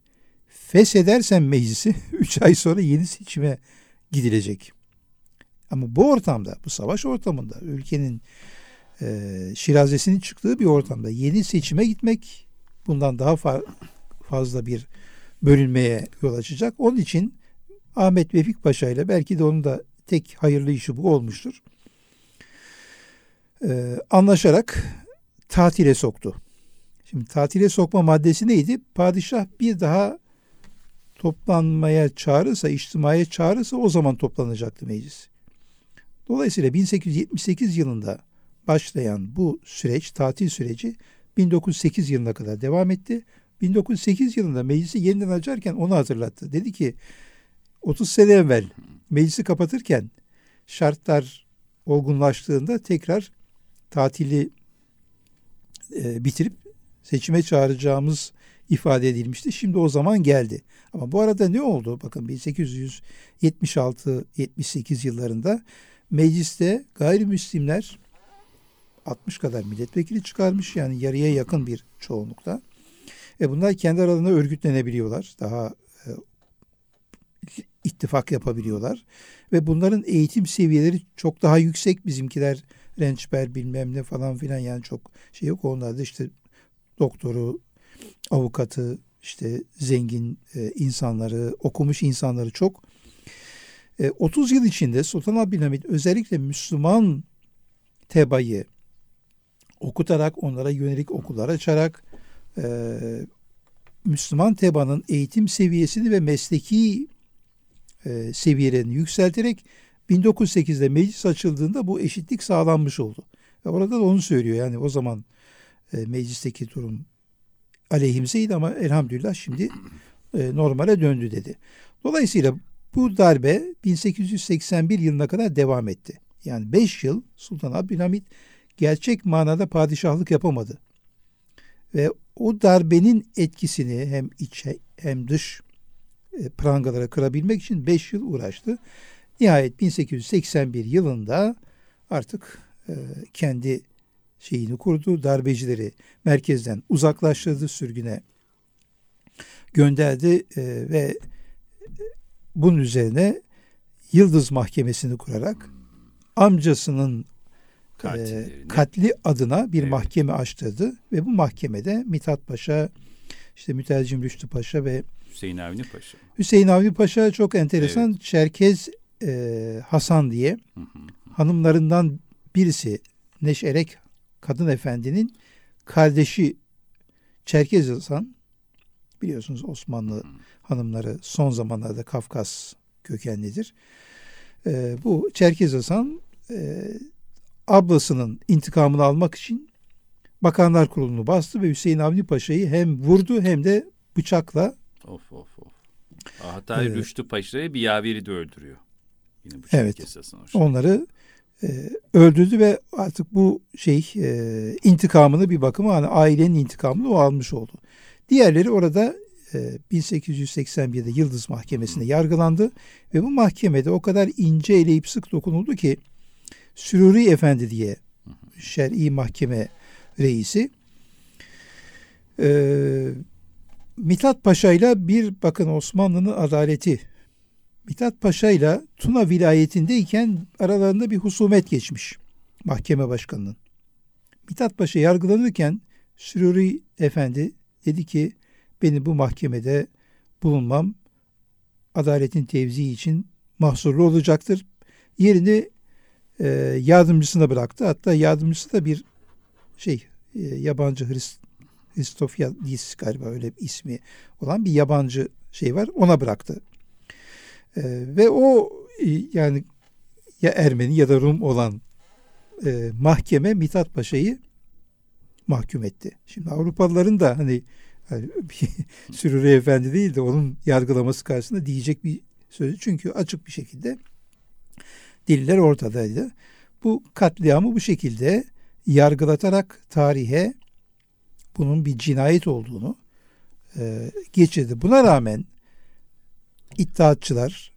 feshedersen meclisi 3 ay sonra yeni seçime gidilecek. Ama bu ortamda, bu savaş ortamında ülkenin e, şirazesinin çıktığı bir ortamda yeni seçime gitmek bundan daha fa- fazla bir bölünmeye yol açacak. Onun için Ahmet Vefik Paşa ile belki de onun da tek hayırlı işi bu olmuştur. Ee, anlaşarak tatile soktu. Şimdi tatile sokma maddesi neydi? Padişah bir daha toplanmaya çağırırsa, içtimaya çağırırsa o zaman toplanacaktı meclis. Dolayısıyla 1878 yılında başlayan bu süreç, tatil süreci 1908 yılına kadar devam etti. 1908 yılında meclisi yeniden açarken onu hatırlattı. Dedi ki 30 sene evvel meclisi kapatırken şartlar olgunlaştığında tekrar tatili e, bitirip seçime çağıracağımız ifade edilmişti. Şimdi o zaman geldi. Ama bu arada ne oldu? Bakın 1876-78 yıllarında mecliste gayrimüslimler 60 kadar milletvekili çıkarmış yani yarıya yakın bir çoğunlukta. E bunlar kendi aralarında örgütlenebiliyorlar. Daha e, ittifak yapabiliyorlar. Ve bunların eğitim seviyeleri çok daha yüksek. Bizimkiler rençber bilmem ne falan filan yani çok şey yok. Onlarda işte doktoru, avukatı, işte zengin e, insanları, okumuş insanları çok. E, 30 yıl içinde Sultan Abdülhamit özellikle Müslüman tebayı okutarak, onlara yönelik okullar açarak e, Müslüman tebanın eğitim seviyesini ve mesleki e, seviyelerini yükselterek 1908'de meclis açıldığında bu eşitlik sağlanmış oldu. Ve orada da onu söylüyor yani o zaman e, meclisteki durum aleyhimseydi ama elhamdülillah şimdi e, normale döndü dedi. Dolayısıyla bu darbe 1881 yılına kadar devam etti. Yani 5 yıl Sultan Abdülhamit gerçek manada padişahlık yapamadı. Ve o darbenin etkisini hem iç hem dış e, prangalara kırabilmek için 5 yıl uğraştı. Nihayet 1881 yılında artık e, kendi şeyini kurdu. Darbecileri merkezden uzaklaştırdı, sürgüne gönderdi e, ve bunun üzerine Yıldız Mahkemesi'ni kurarak amcasının e, katli adına bir evet. mahkeme açtırdı ve bu mahkemede Mithat Paşa, işte Mütercim Rüştü Paşa ve Hüseyin Avni Paşa. Hüseyin Avni Paşa çok enteresan. Evet. Çerkez e, Hasan diye hı hı. hanımlarından birisi Neşerek Kadın Efendi'nin kardeşi Çerkez Hasan biliyorsunuz Osmanlı hı. hanımları son zamanlarda Kafkas kökenlidir. E, bu Çerkez Hasan e, ablasının intikamını almak için Bakanlar Kurulu'nu bastı ve Hüseyin Avni Paşa'yı hem vurdu hem de bıçakla Of of of. Hatta ee, Rüştü Paşa'yı bir yaveri de öldürüyor. Yine bu evet. Onları e, öldürdü ve artık bu şey e, intikamını bir bakıma hani ailenin intikamını o almış oldu. Diğerleri orada e, 1881'de Yıldız Mahkemesi'nde yargılandı ve bu mahkemede o kadar ince eleyip sık dokunuldu ki Süruri Efendi diye şer'i mahkeme reisi e, Mithat Paşa ile bir bakın Osmanlı'nın adaleti. Mithat Paşa ile Tuna vilayetindeyken aralarında bir husumet geçmiş mahkeme başkanının. Mithat Paşa yargılanırken Süruri Efendi dedi ki beni bu mahkemede bulunmam adaletin tevzi için mahsurlu olacaktır. Yerini e, yardımcısına bıraktı. Hatta yardımcısı da bir şey e, yabancı Hrist, Kristofyadis galiba öyle bir ismi olan bir yabancı şey var. Ona bıraktı. E, ve o e, yani ya Ermeni ya da Rum olan e, mahkeme Mithat Paşa'yı mahkum etti. Şimdi Avrupalıların da hani, bir Sürürü Efendi değil de onun yargılaması karşısında diyecek bir sözü. Çünkü açık bir şekilde diller ortadaydı. Bu katliamı bu şekilde yargılatarak tarihe bunun bir cinayet olduğunu e, geçirdi. Buna rağmen iddiatçılar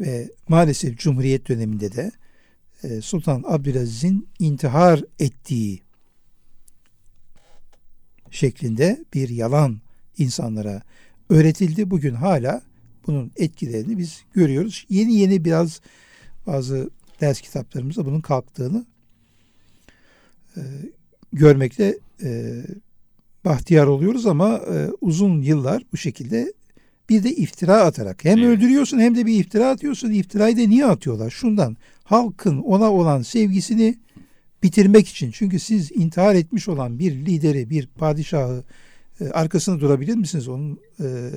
ve maalesef Cumhuriyet döneminde de e, Sultan Abdülaziz'in intihar ettiği şeklinde bir yalan insanlara öğretildi. Bugün hala bunun etkilerini biz görüyoruz. Yeni yeni biraz bazı ders kitaplarımızda bunun kalktığını e, görmekte e, bahtiyar oluyoruz ama e, uzun yıllar bu şekilde bir de iftira atarak hem evet. öldürüyorsun hem de bir iftira atıyorsun. İftirayı da niye atıyorlar? Şundan halkın ona olan sevgisini bitirmek için. Çünkü siz intihar etmiş olan bir lideri, bir padişahı e, arkasında durabilir misiniz? Onun e,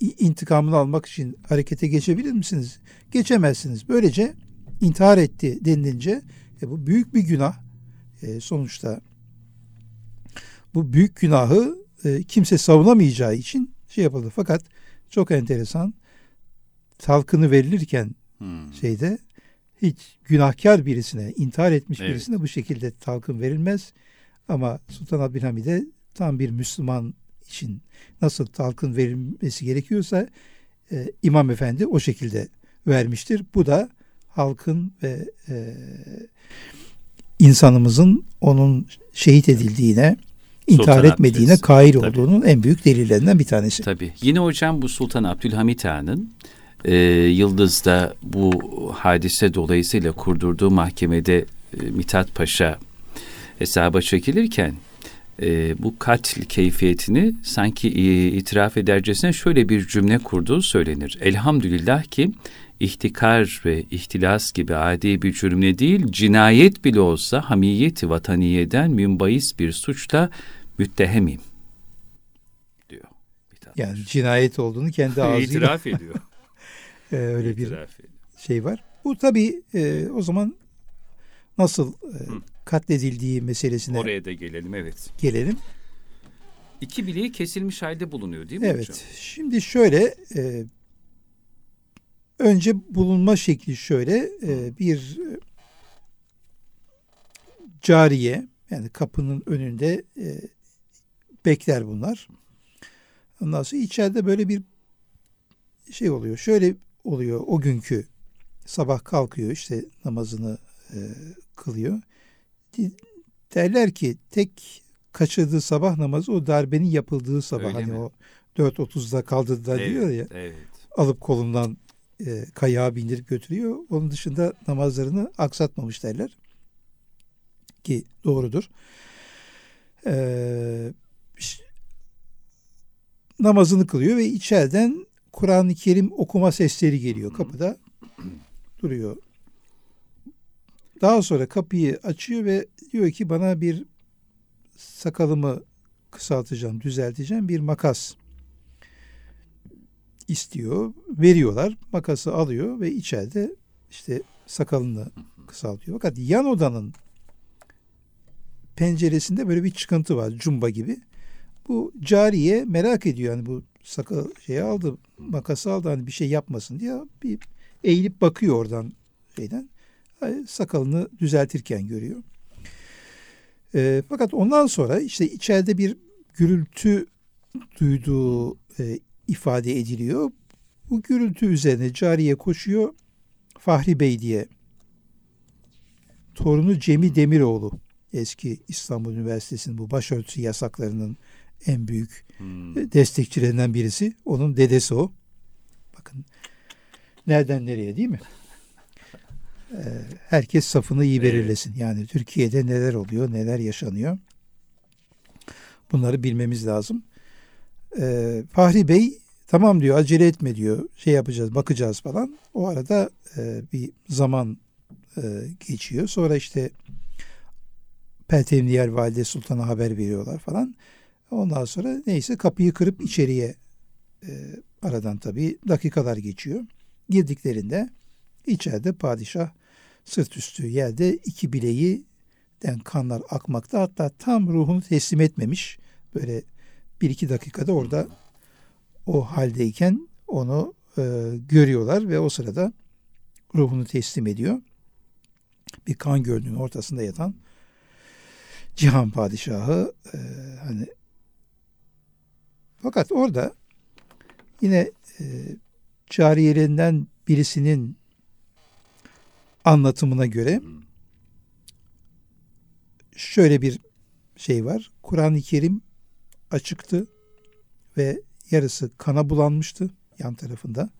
intikamını almak için harekete geçebilir misiniz? Geçemezsiniz. Böylece intihar etti denilince e, bu büyük bir günah. E, sonuçta bu büyük günahı e, kimse savunamayacağı için şey yapıldı. Fakat çok enteresan talkını verilirken hmm. şeyde hiç günahkar birisine, intihar etmiş evet. birisine bu şekilde talkın verilmez. Ama Sultan Abdülhamid'e tam bir Müslüman için nasıl talkın verilmesi gerekiyorsa e, İmam Efendi o şekilde vermiştir. Bu da halkın ve e, insanımızın onun şehit edildiğine intihar Sultan etmediğine kail olduğunun en büyük delillerinden bir tanesi. Tabii. Yine hocam bu Sultan Abdülhamit Han'ın e, Yıldız'da bu hadise dolayısıyla kurdurduğu mahkemede e, Mithat Paşa hesaba çekilirken e, bu katil keyfiyetini sanki e, itiraf edercesine şöyle bir cümle kurduğu söylenir. Elhamdülillah ki ihtikar ve ihtilas gibi adi bir cümle değil, cinayet bile olsa hamiyeti vataniyeden münbahis bir suçla müttehemim diyor. Yani cinayet olduğunu kendi ağzıyla itiraf ediyor. ee, öyle itiraf bir ediyor. şey var. Bu tabii e, o zaman nasıl e, katledildiği meselesine oraya da gelelim evet. Gelelim. İki bileği kesilmiş halde bulunuyor değil mi evet. hocam? Evet. Şimdi şöyle e, önce bulunma şekli şöyle e, bir cariye yani kapının önünde e, bekler bunlar. Ondan sonra içeride böyle bir şey oluyor. Şöyle oluyor o günkü sabah kalkıyor işte namazını e, kılıyor. Derler ki tek kaçırdığı sabah namazı o darbenin yapıldığı sabah. Öyle hani mi? o 4.30'da kaldırdılar evet, diyor ya. Evet. Alıp kolundan e, kayağa bindirip götürüyor. Onun dışında namazlarını aksatmamış derler. ki doğrudur. Ee, namazını kılıyor ve içeriden Kur'an-ı Kerim okuma sesleri geliyor. Kapıda duruyor. Daha sonra kapıyı açıyor ve diyor ki bana bir sakalımı kısaltacağım, düzelteceğim bir makas istiyor. Veriyorlar. Makası alıyor ve içeride işte sakalını kısaltıyor. Fakat yan odanın penceresinde böyle bir çıkıntı var. Cumba gibi. Bu cariye merak ediyor. Yani bu sakal şeyi aldı, makası aldı hani bir şey yapmasın diye bir eğilip bakıyor oradan şeyden. Sakalını düzeltirken görüyor. E, fakat ondan sonra işte içeride bir gürültü duyduğu e, ifade ediliyor. Bu gürültü üzerine cariye koşuyor. Fahri Bey diye torunu Cemi Demiroğlu eski İstanbul Üniversitesi'nin bu başörtüsü yasaklarının en büyük hmm. destekçilerinden birisi. Onun dedesi o. Bakın nereden nereye değil mi? Herkes safını iyi belirlesin. Yani Türkiye'de neler oluyor, neler yaşanıyor. Bunları bilmemiz lazım. Ee, Fahri Bey tamam diyor acele etme diyor şey yapacağız bakacağız falan. O arada e, bir zaman e, geçiyor. Sonra işte Peltemniyel Valide Sultan'a haber veriyorlar falan. Ondan sonra neyse kapıyı kırıp içeriye e, aradan tabii dakikalar geçiyor. Girdiklerinde içeride padişah sırt üstü yerde iki bileği den kanlar akmakta. Hatta tam ruhunu teslim etmemiş. Böyle bir iki dakikada orada o haldeyken onu e, görüyorlar ve o sırada ruhunu teslim ediyor. Bir kan gölünün ortasında yatan Cihan Padişahı e, hani fakat orada yine e, cariyelerinden birisinin anlatımına göre şöyle bir şey var. Kur'an-ı Kerim açıktı ve yarısı kana bulanmıştı yan tarafında.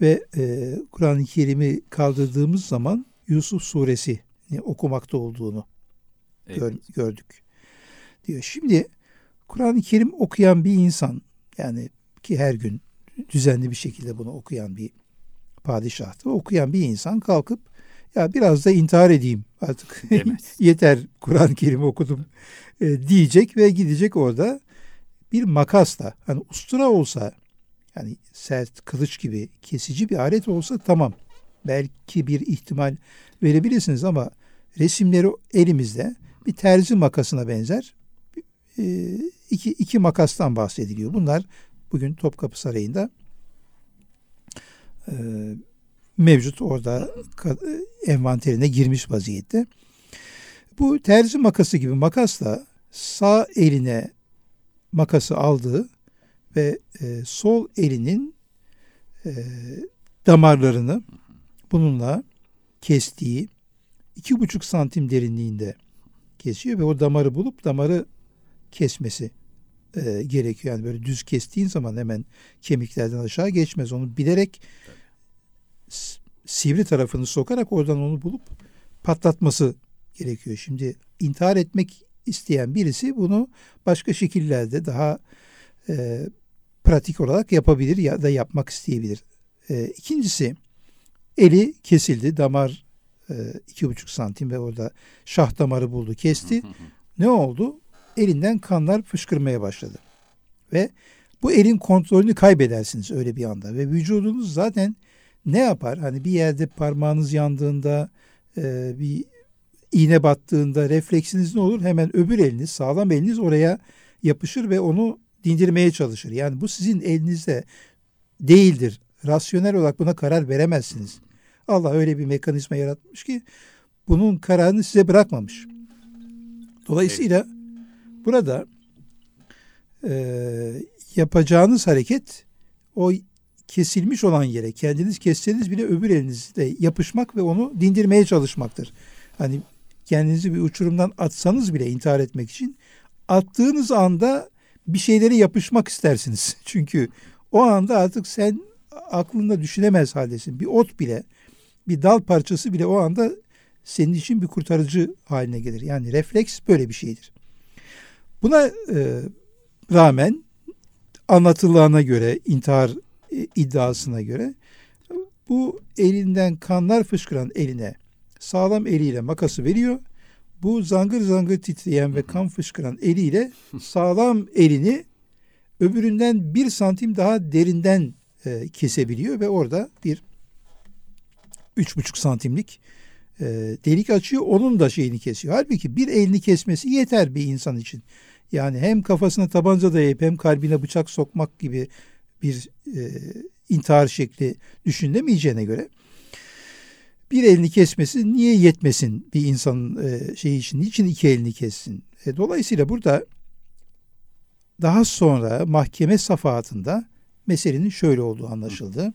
Ve e, Kur'an-ı Kerim'i kaldırdığımız zaman Yusuf suresi okumakta olduğunu evet. gör, gördük. Diyor. Şimdi Kur'an-ı Kerim okuyan bir insan yani ki her gün düzenli bir şekilde bunu okuyan bir padişahtı. Okuyan bir insan kalkıp ya biraz da intihar edeyim artık. Yeter Kur'an-ı Kerim okudum e, diyecek ve gidecek orada bir makasla hani ustura olsa yani sert kılıç gibi kesici bir alet olsa tamam. Belki bir ihtimal verebilirsiniz ama resimleri elimizde bir terzi makasına benzer e, iki, iki makastan bahsediliyor. Bunlar bugün Topkapı Sarayı'nda e, mevcut orada envanterine girmiş vaziyette. Bu terzi makası gibi makasla sağ eline makası aldığı ve e, sol elinin e, damarlarını bununla kestiği iki buçuk santim derinliğinde kesiyor ve o damarı bulup damarı kesmesi e, gerekiyor. Yani böyle düz kestiğin zaman hemen kemiklerden aşağı geçmez. Onu bilerek sivri tarafını sokarak oradan onu bulup patlatması gerekiyor. Şimdi intihar etmek isteyen birisi bunu başka şekillerde daha e, pratik olarak yapabilir ya da yapmak isteyebilir. E, ikincisi eli kesildi, damar e, iki buçuk santim ve orada şah damarı buldu, kesti. ne oldu? Elinden kanlar fışkırmaya başladı. Ve bu elin kontrolünü kaybedersiniz öyle bir anda ve vücudunuz zaten ne yapar? Hani bir yerde parmağınız yandığında e, bir iğne battığında refleksiniz ne olur? Hemen öbür eliniz, sağlam eliniz oraya yapışır ve onu dindirmeye çalışır. Yani bu sizin elinizde değildir. Rasyonel olarak buna karar veremezsiniz. Allah öyle bir mekanizma yaratmış ki bunun kararını size bırakmamış. Dolayısıyla burada e, yapacağınız hareket o kesilmiş olan yere kendiniz kesseniz bile öbür elinizle yapışmak ve onu dindirmeye çalışmaktır. Hani kendinizi bir uçurumdan atsanız bile intihar etmek için attığınız anda bir şeylere yapışmak istersiniz. Çünkü o anda artık sen aklında düşünemez haldesin. Bir ot bile, bir dal parçası bile o anda senin için bir kurtarıcı haline gelir. Yani refleks böyle bir şeydir. Buna e, rağmen anlatılana göre, intihar e, iddiasına göre bu elinden kanlar fışkıran eline sağlam eliyle makası veriyor. Bu zangır zangır titreyen ve kan fışkıran eliyle sağlam elini öbüründen bir santim daha derinden e, kesebiliyor ve orada bir üç buçuk santimlik e, delik açıyor. Onun da şeyini kesiyor. Halbuki bir elini kesmesi yeter bir insan için. Yani hem kafasına tabanca dayayıp hem kalbine bıçak sokmak gibi bir e, intihar şekli düşünülemeyeceğine göre bir elini kesmesi niye yetmesin bir insanın e, şey için? Niçin iki elini kessin? E, dolayısıyla burada daha sonra mahkeme safahatında meselenin şöyle olduğu anlaşıldı.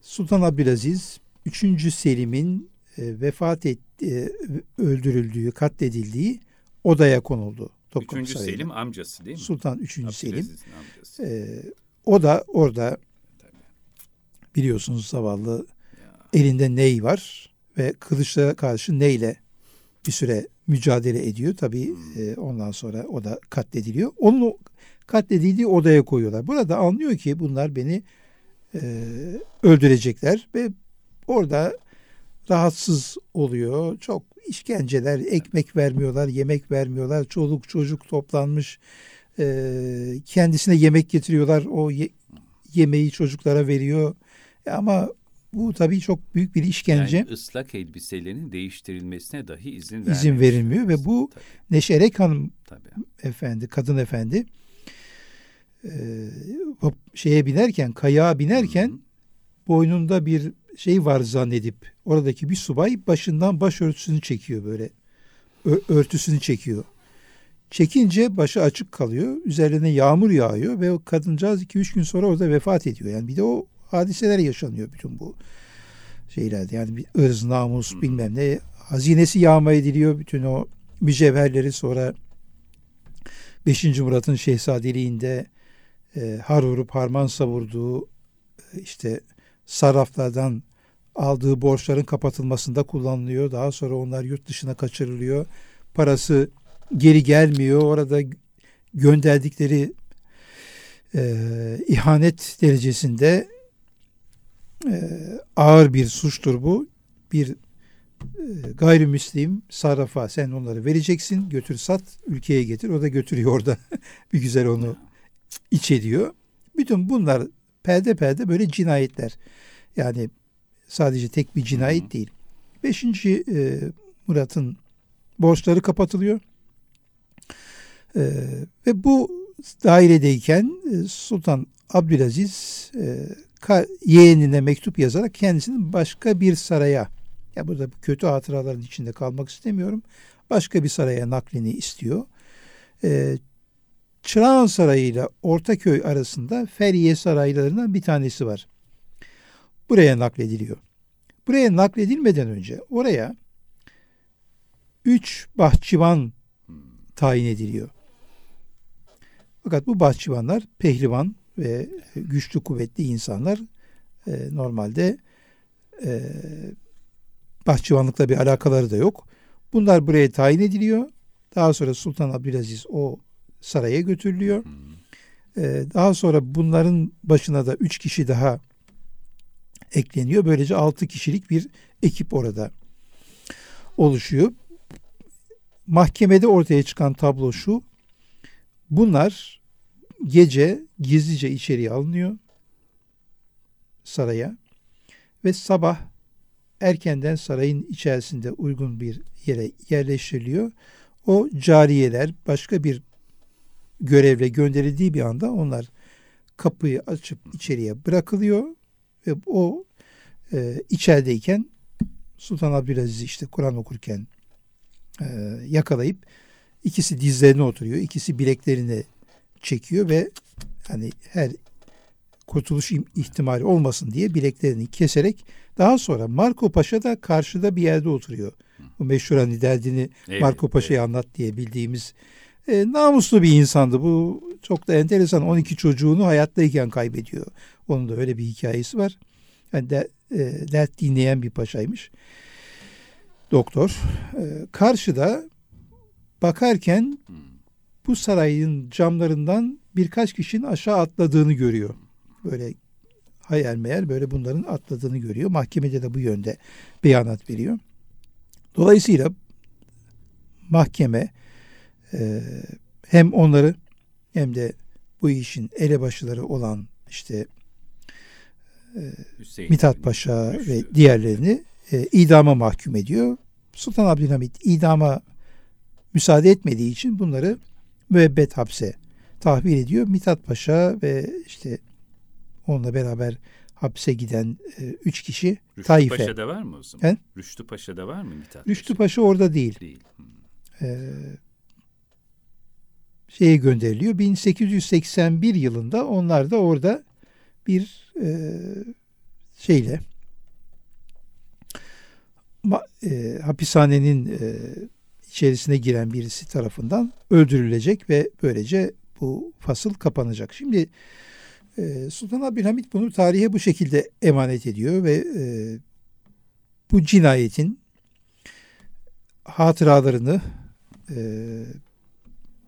Sultan Abdülaziz 3. Selim'in e, vefat et, e, öldürüldüğü, katledildiği odaya konuldu. Topkapı 3. Selim amcası değil mi? Sultan 3. Selim. Amcası. E, o da orada biliyorsunuz zavallı ya. elinde ney var ve kılıçla karşı neyle bir süre mücadele ediyor. Tabii hmm. e, ondan sonra o da katlediliyor. Onun katledildiği odaya koyuyorlar. Burada anlıyor ki bunlar beni e, öldürecekler ve orada rahatsız oluyor. Çok işkenceler, ekmek vermiyorlar, yemek vermiyorlar. Çoluk çocuk toplanmış. E, kendisine yemek getiriyorlar. O ye, yemeği çocuklara veriyor. Ama bu tabii çok büyük bir işkence. Yani ıslak elbiselerin değiştirilmesine dahi izin verilmiyor. İzin verilmiyor ve bu tabii. Neşerek Hanım tabii. efendi, kadın efendi e, şeye binerken, kayağa binerken Hı-hı. boynunda bir şey var zannedip oradaki bir subay başından başörtüsünü çekiyor böyle. Ö- örtüsünü çekiyor. Çekince başı açık kalıyor. Üzerine yağmur yağıyor ve o kadıncağız 2-3 gün sonra orada vefat ediyor. Yani bir de o hadiseler yaşanıyor bütün bu şeylerde. Yani bir ırz, namus bilmem ne. Hazinesi yağma ediliyor. Bütün o mücevherleri sonra 5. Murat'ın şehzadeliğinde e, har vurup harman savurduğu e, işte sarraflardan aldığı borçların kapatılmasında kullanılıyor. Daha sonra onlar yurt dışına kaçırılıyor. Parası geri gelmiyor. Orada gönderdikleri e, ihanet derecesinde e, ağır bir suçtur bu. Bir e, gayrimüslim sarrafa sen onları vereceksin götür sat ülkeye getir o da götürüyor orada bir güzel onu iç ediyor. Bütün bunlar perde perde böyle cinayetler. Yani sadece tek bir cinayet değil. Beşinci e, Murat'ın borçları kapatılıyor. E, ve bu dairedeyken e, Sultan Abdülaziz e, yeğenine mektup yazarak kendisini başka bir saraya ya burada kötü hatıraların içinde kalmak istemiyorum. Başka bir saraya naklini istiyor. E, Çırağan Sarayı ile Ortaköy arasında Feriye saraylarından bir tanesi var. Buraya naklediliyor. Buraya nakledilmeden önce oraya üç bahçıvan tayin ediliyor. Fakat bu bahçıvanlar pehlivan ve güçlü kuvvetli insanlar e, normalde e, bahçıvanlıkla bir alakaları da yok. Bunlar buraya tayin ediliyor. Daha sonra Sultan Abdülaziz o saraya götürülüyor. E, daha sonra bunların başına da üç kişi daha ekleniyor. Böylece altı kişilik bir ekip orada oluşuyor. Mahkemede ortaya çıkan tablo şu. Bunlar gece gizlice içeriye alınıyor saraya ve sabah erkenden sarayın içerisinde uygun bir yere yerleştiriliyor. O cariyeler başka bir görevle gönderildiği bir anda onlar kapıyı açıp içeriye bırakılıyor ve o e, içerideyken Sultan Abdülaziz işte Kur'an okurken e, yakalayıp ikisi dizlerine oturuyor, ikisi bileklerine çekiyor ve hani her kurtuluş ihtimali olmasın diye bileklerini keserek daha sonra Marco Paşa da karşıda bir yerde oturuyor. Bu meşhur hani derdini evet, Marco Paşa'ya evet. anlat diye bildiğimiz e, namuslu bir insandı. Bu çok da enteresan. 12 çocuğunu hayattayken kaybediyor. Onun da öyle bir hikayesi var. Yani de, e, dert dinleyen bir paşaymış. doktor e, karşıda bakarken hmm. bu sarayın camlarından birkaç kişinin aşağı atladığını görüyor. Böyle hayal meğer böyle bunların atladığını görüyor. Mahkemede de bu yönde beyanat veriyor. Dolayısıyla mahkeme e, hem onları hem de bu işin elebaşıları olan işte e, Mithat Paşa ve diğerlerini e, idama mahkum ediyor. Sultan Abdülhamit idama müsaade etmediği için bunları müebbet hapse tahvil ediyor. Mithat Paşa ve işte onunla beraber hapse giden e, üç kişi Rüştü Taife. Paşa'da var mı o zaman? He? Rüştü Paşa'da var mı Mithat Rüştü Paşa, Paşa orada değil. Değil. Hmm. Ee, şeye gönderiliyor. 1881 yılında onlar da orada bir e, şeyle ma, e, hapishanenin e, içerisine giren birisi tarafından öldürülecek ve böylece bu fasıl kapanacak. Şimdi e, Sultan Abdülhamit bunu tarihe bu şekilde emanet ediyor ve e, bu cinayetin hatıralarını e,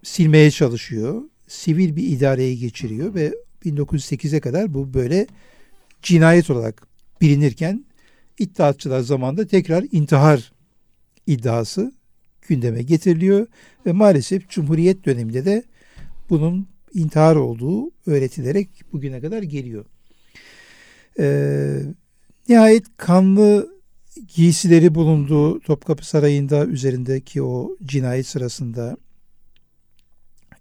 silmeye çalışıyor. Sivil bir idareye geçiriyor ve 1908'e kadar bu böyle cinayet olarak bilinirken iddiatçılar zamanında tekrar intihar iddiası gündeme getiriliyor ve maalesef Cumhuriyet döneminde de bunun intihar olduğu öğretilerek bugüne kadar geliyor. Ee, nihayet kanlı giysileri bulundu Topkapı Sarayı'nda üzerindeki o cinayet sırasında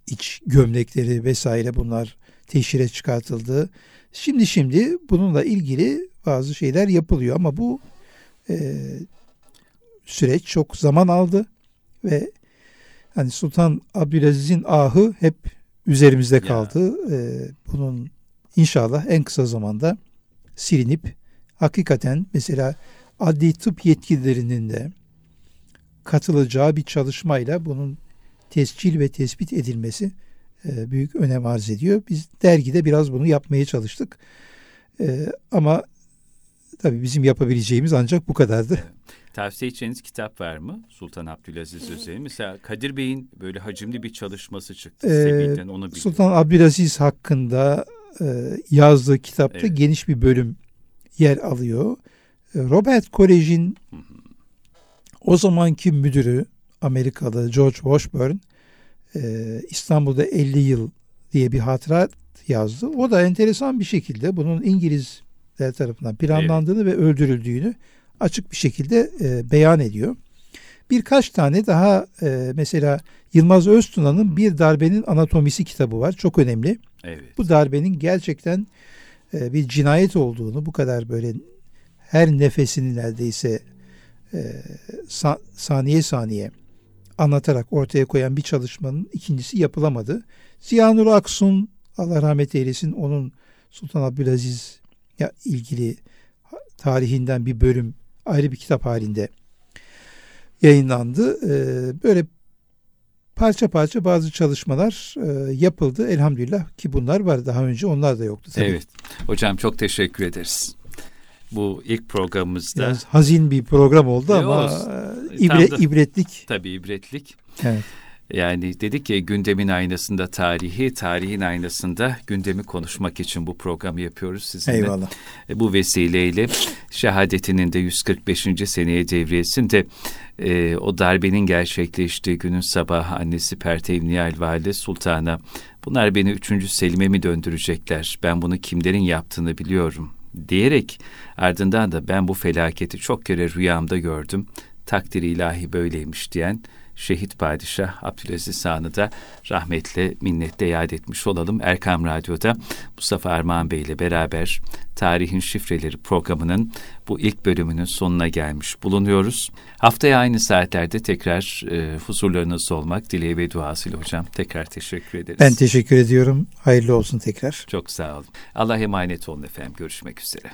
iç gömlekleri vesaire bunlar teşhire çıkartıldı. Şimdi şimdi bununla ilgili bazı şeyler yapılıyor ama bu e, süreç çok zaman aldı ve hani Sultan Abdülaziz'in ahı hep üzerimizde kaldı. Ee, bunun inşallah en kısa zamanda silinip hakikaten mesela adli tıp yetkililerinin de katılacağı bir çalışmayla bunun tescil ve tespit edilmesi e, büyük önem arz ediyor. Biz dergide biraz bunu yapmaya çalıştık. E, ama tabii bizim yapabileceğimiz ancak bu kadardı. Tavsiye edeceğiniz kitap var mı? Sultan Abdülaziz üzerine. Mesela Kadir Bey'in böyle hacimli bir çalışması çıktı. Ee, Sebil'den onu biliyorum. Sultan Abdülaziz hakkında e, yazdığı kitapta evet. geniş bir bölüm yer alıyor. E, Robert Kolej'in o zamanki müdürü Amerikalı George Washburn e, İstanbul'da 50 yıl diye bir hatırat yazdı. O da enteresan bir şekilde bunun İngilizler tarafından planlandığını evet. ve öldürüldüğünü açık bir şekilde e, beyan ediyor. Birkaç tane daha e, mesela Yılmaz Öztuna'nın Bir Darbenin Anatomisi kitabı var. Çok önemli. Evet. Bu darbenin gerçekten e, bir cinayet olduğunu bu kadar böyle her nefesini neredeyse e, sa- saniye saniye anlatarak ortaya koyan bir çalışmanın ikincisi yapılamadı. Ziyanur Aksun Allah rahmet eylesin onun Sultan Abdülaziz ya ilgili tarihinden bir bölüm ayrı bir kitap halinde yayınlandı. Ee, böyle parça parça bazı çalışmalar e, yapıldı. Elhamdülillah ki bunlar var. Daha önce onlar da yoktu. Tabii. Evet. Hocam çok teşekkür ederiz. Bu ilk programımızda. Biraz hazin bir program oldu ama e, ibre, ibretlik. Tabii ibretlik. Evet. Yani dedik ki gündemin aynasında tarihi, tarihin aynasında gündemi konuşmak için bu programı yapıyoruz sizinle. Eyvallah. E, bu vesileyle şehadetinin de 145. seneye devriyesinde e, o darbenin gerçekleştiği günün sabahı annesi Pertev Nihal Valide Sultan'a bunlar beni 3. Selim'e mi döndürecekler? Ben bunu kimlerin yaptığını biliyorum diyerek ardından da ben bu felaketi çok kere rüyamda gördüm. Takdiri ilahi böyleymiş diyen şehit padişah Abdülaziz Han'ı da rahmetle minnetle yad etmiş olalım. Erkam Radyo'da Mustafa Armağan Bey ile beraber Tarihin Şifreleri programının bu ilk bölümünün sonuna gelmiş bulunuyoruz. Haftaya aynı saatlerde tekrar e, huzurlarınızda olmak dileği ve duasıyla hocam. Tekrar teşekkür ederiz. Ben teşekkür ediyorum. Hayırlı olsun tekrar. Çok sağ olun. Allah emanet olun efendim. Görüşmek üzere.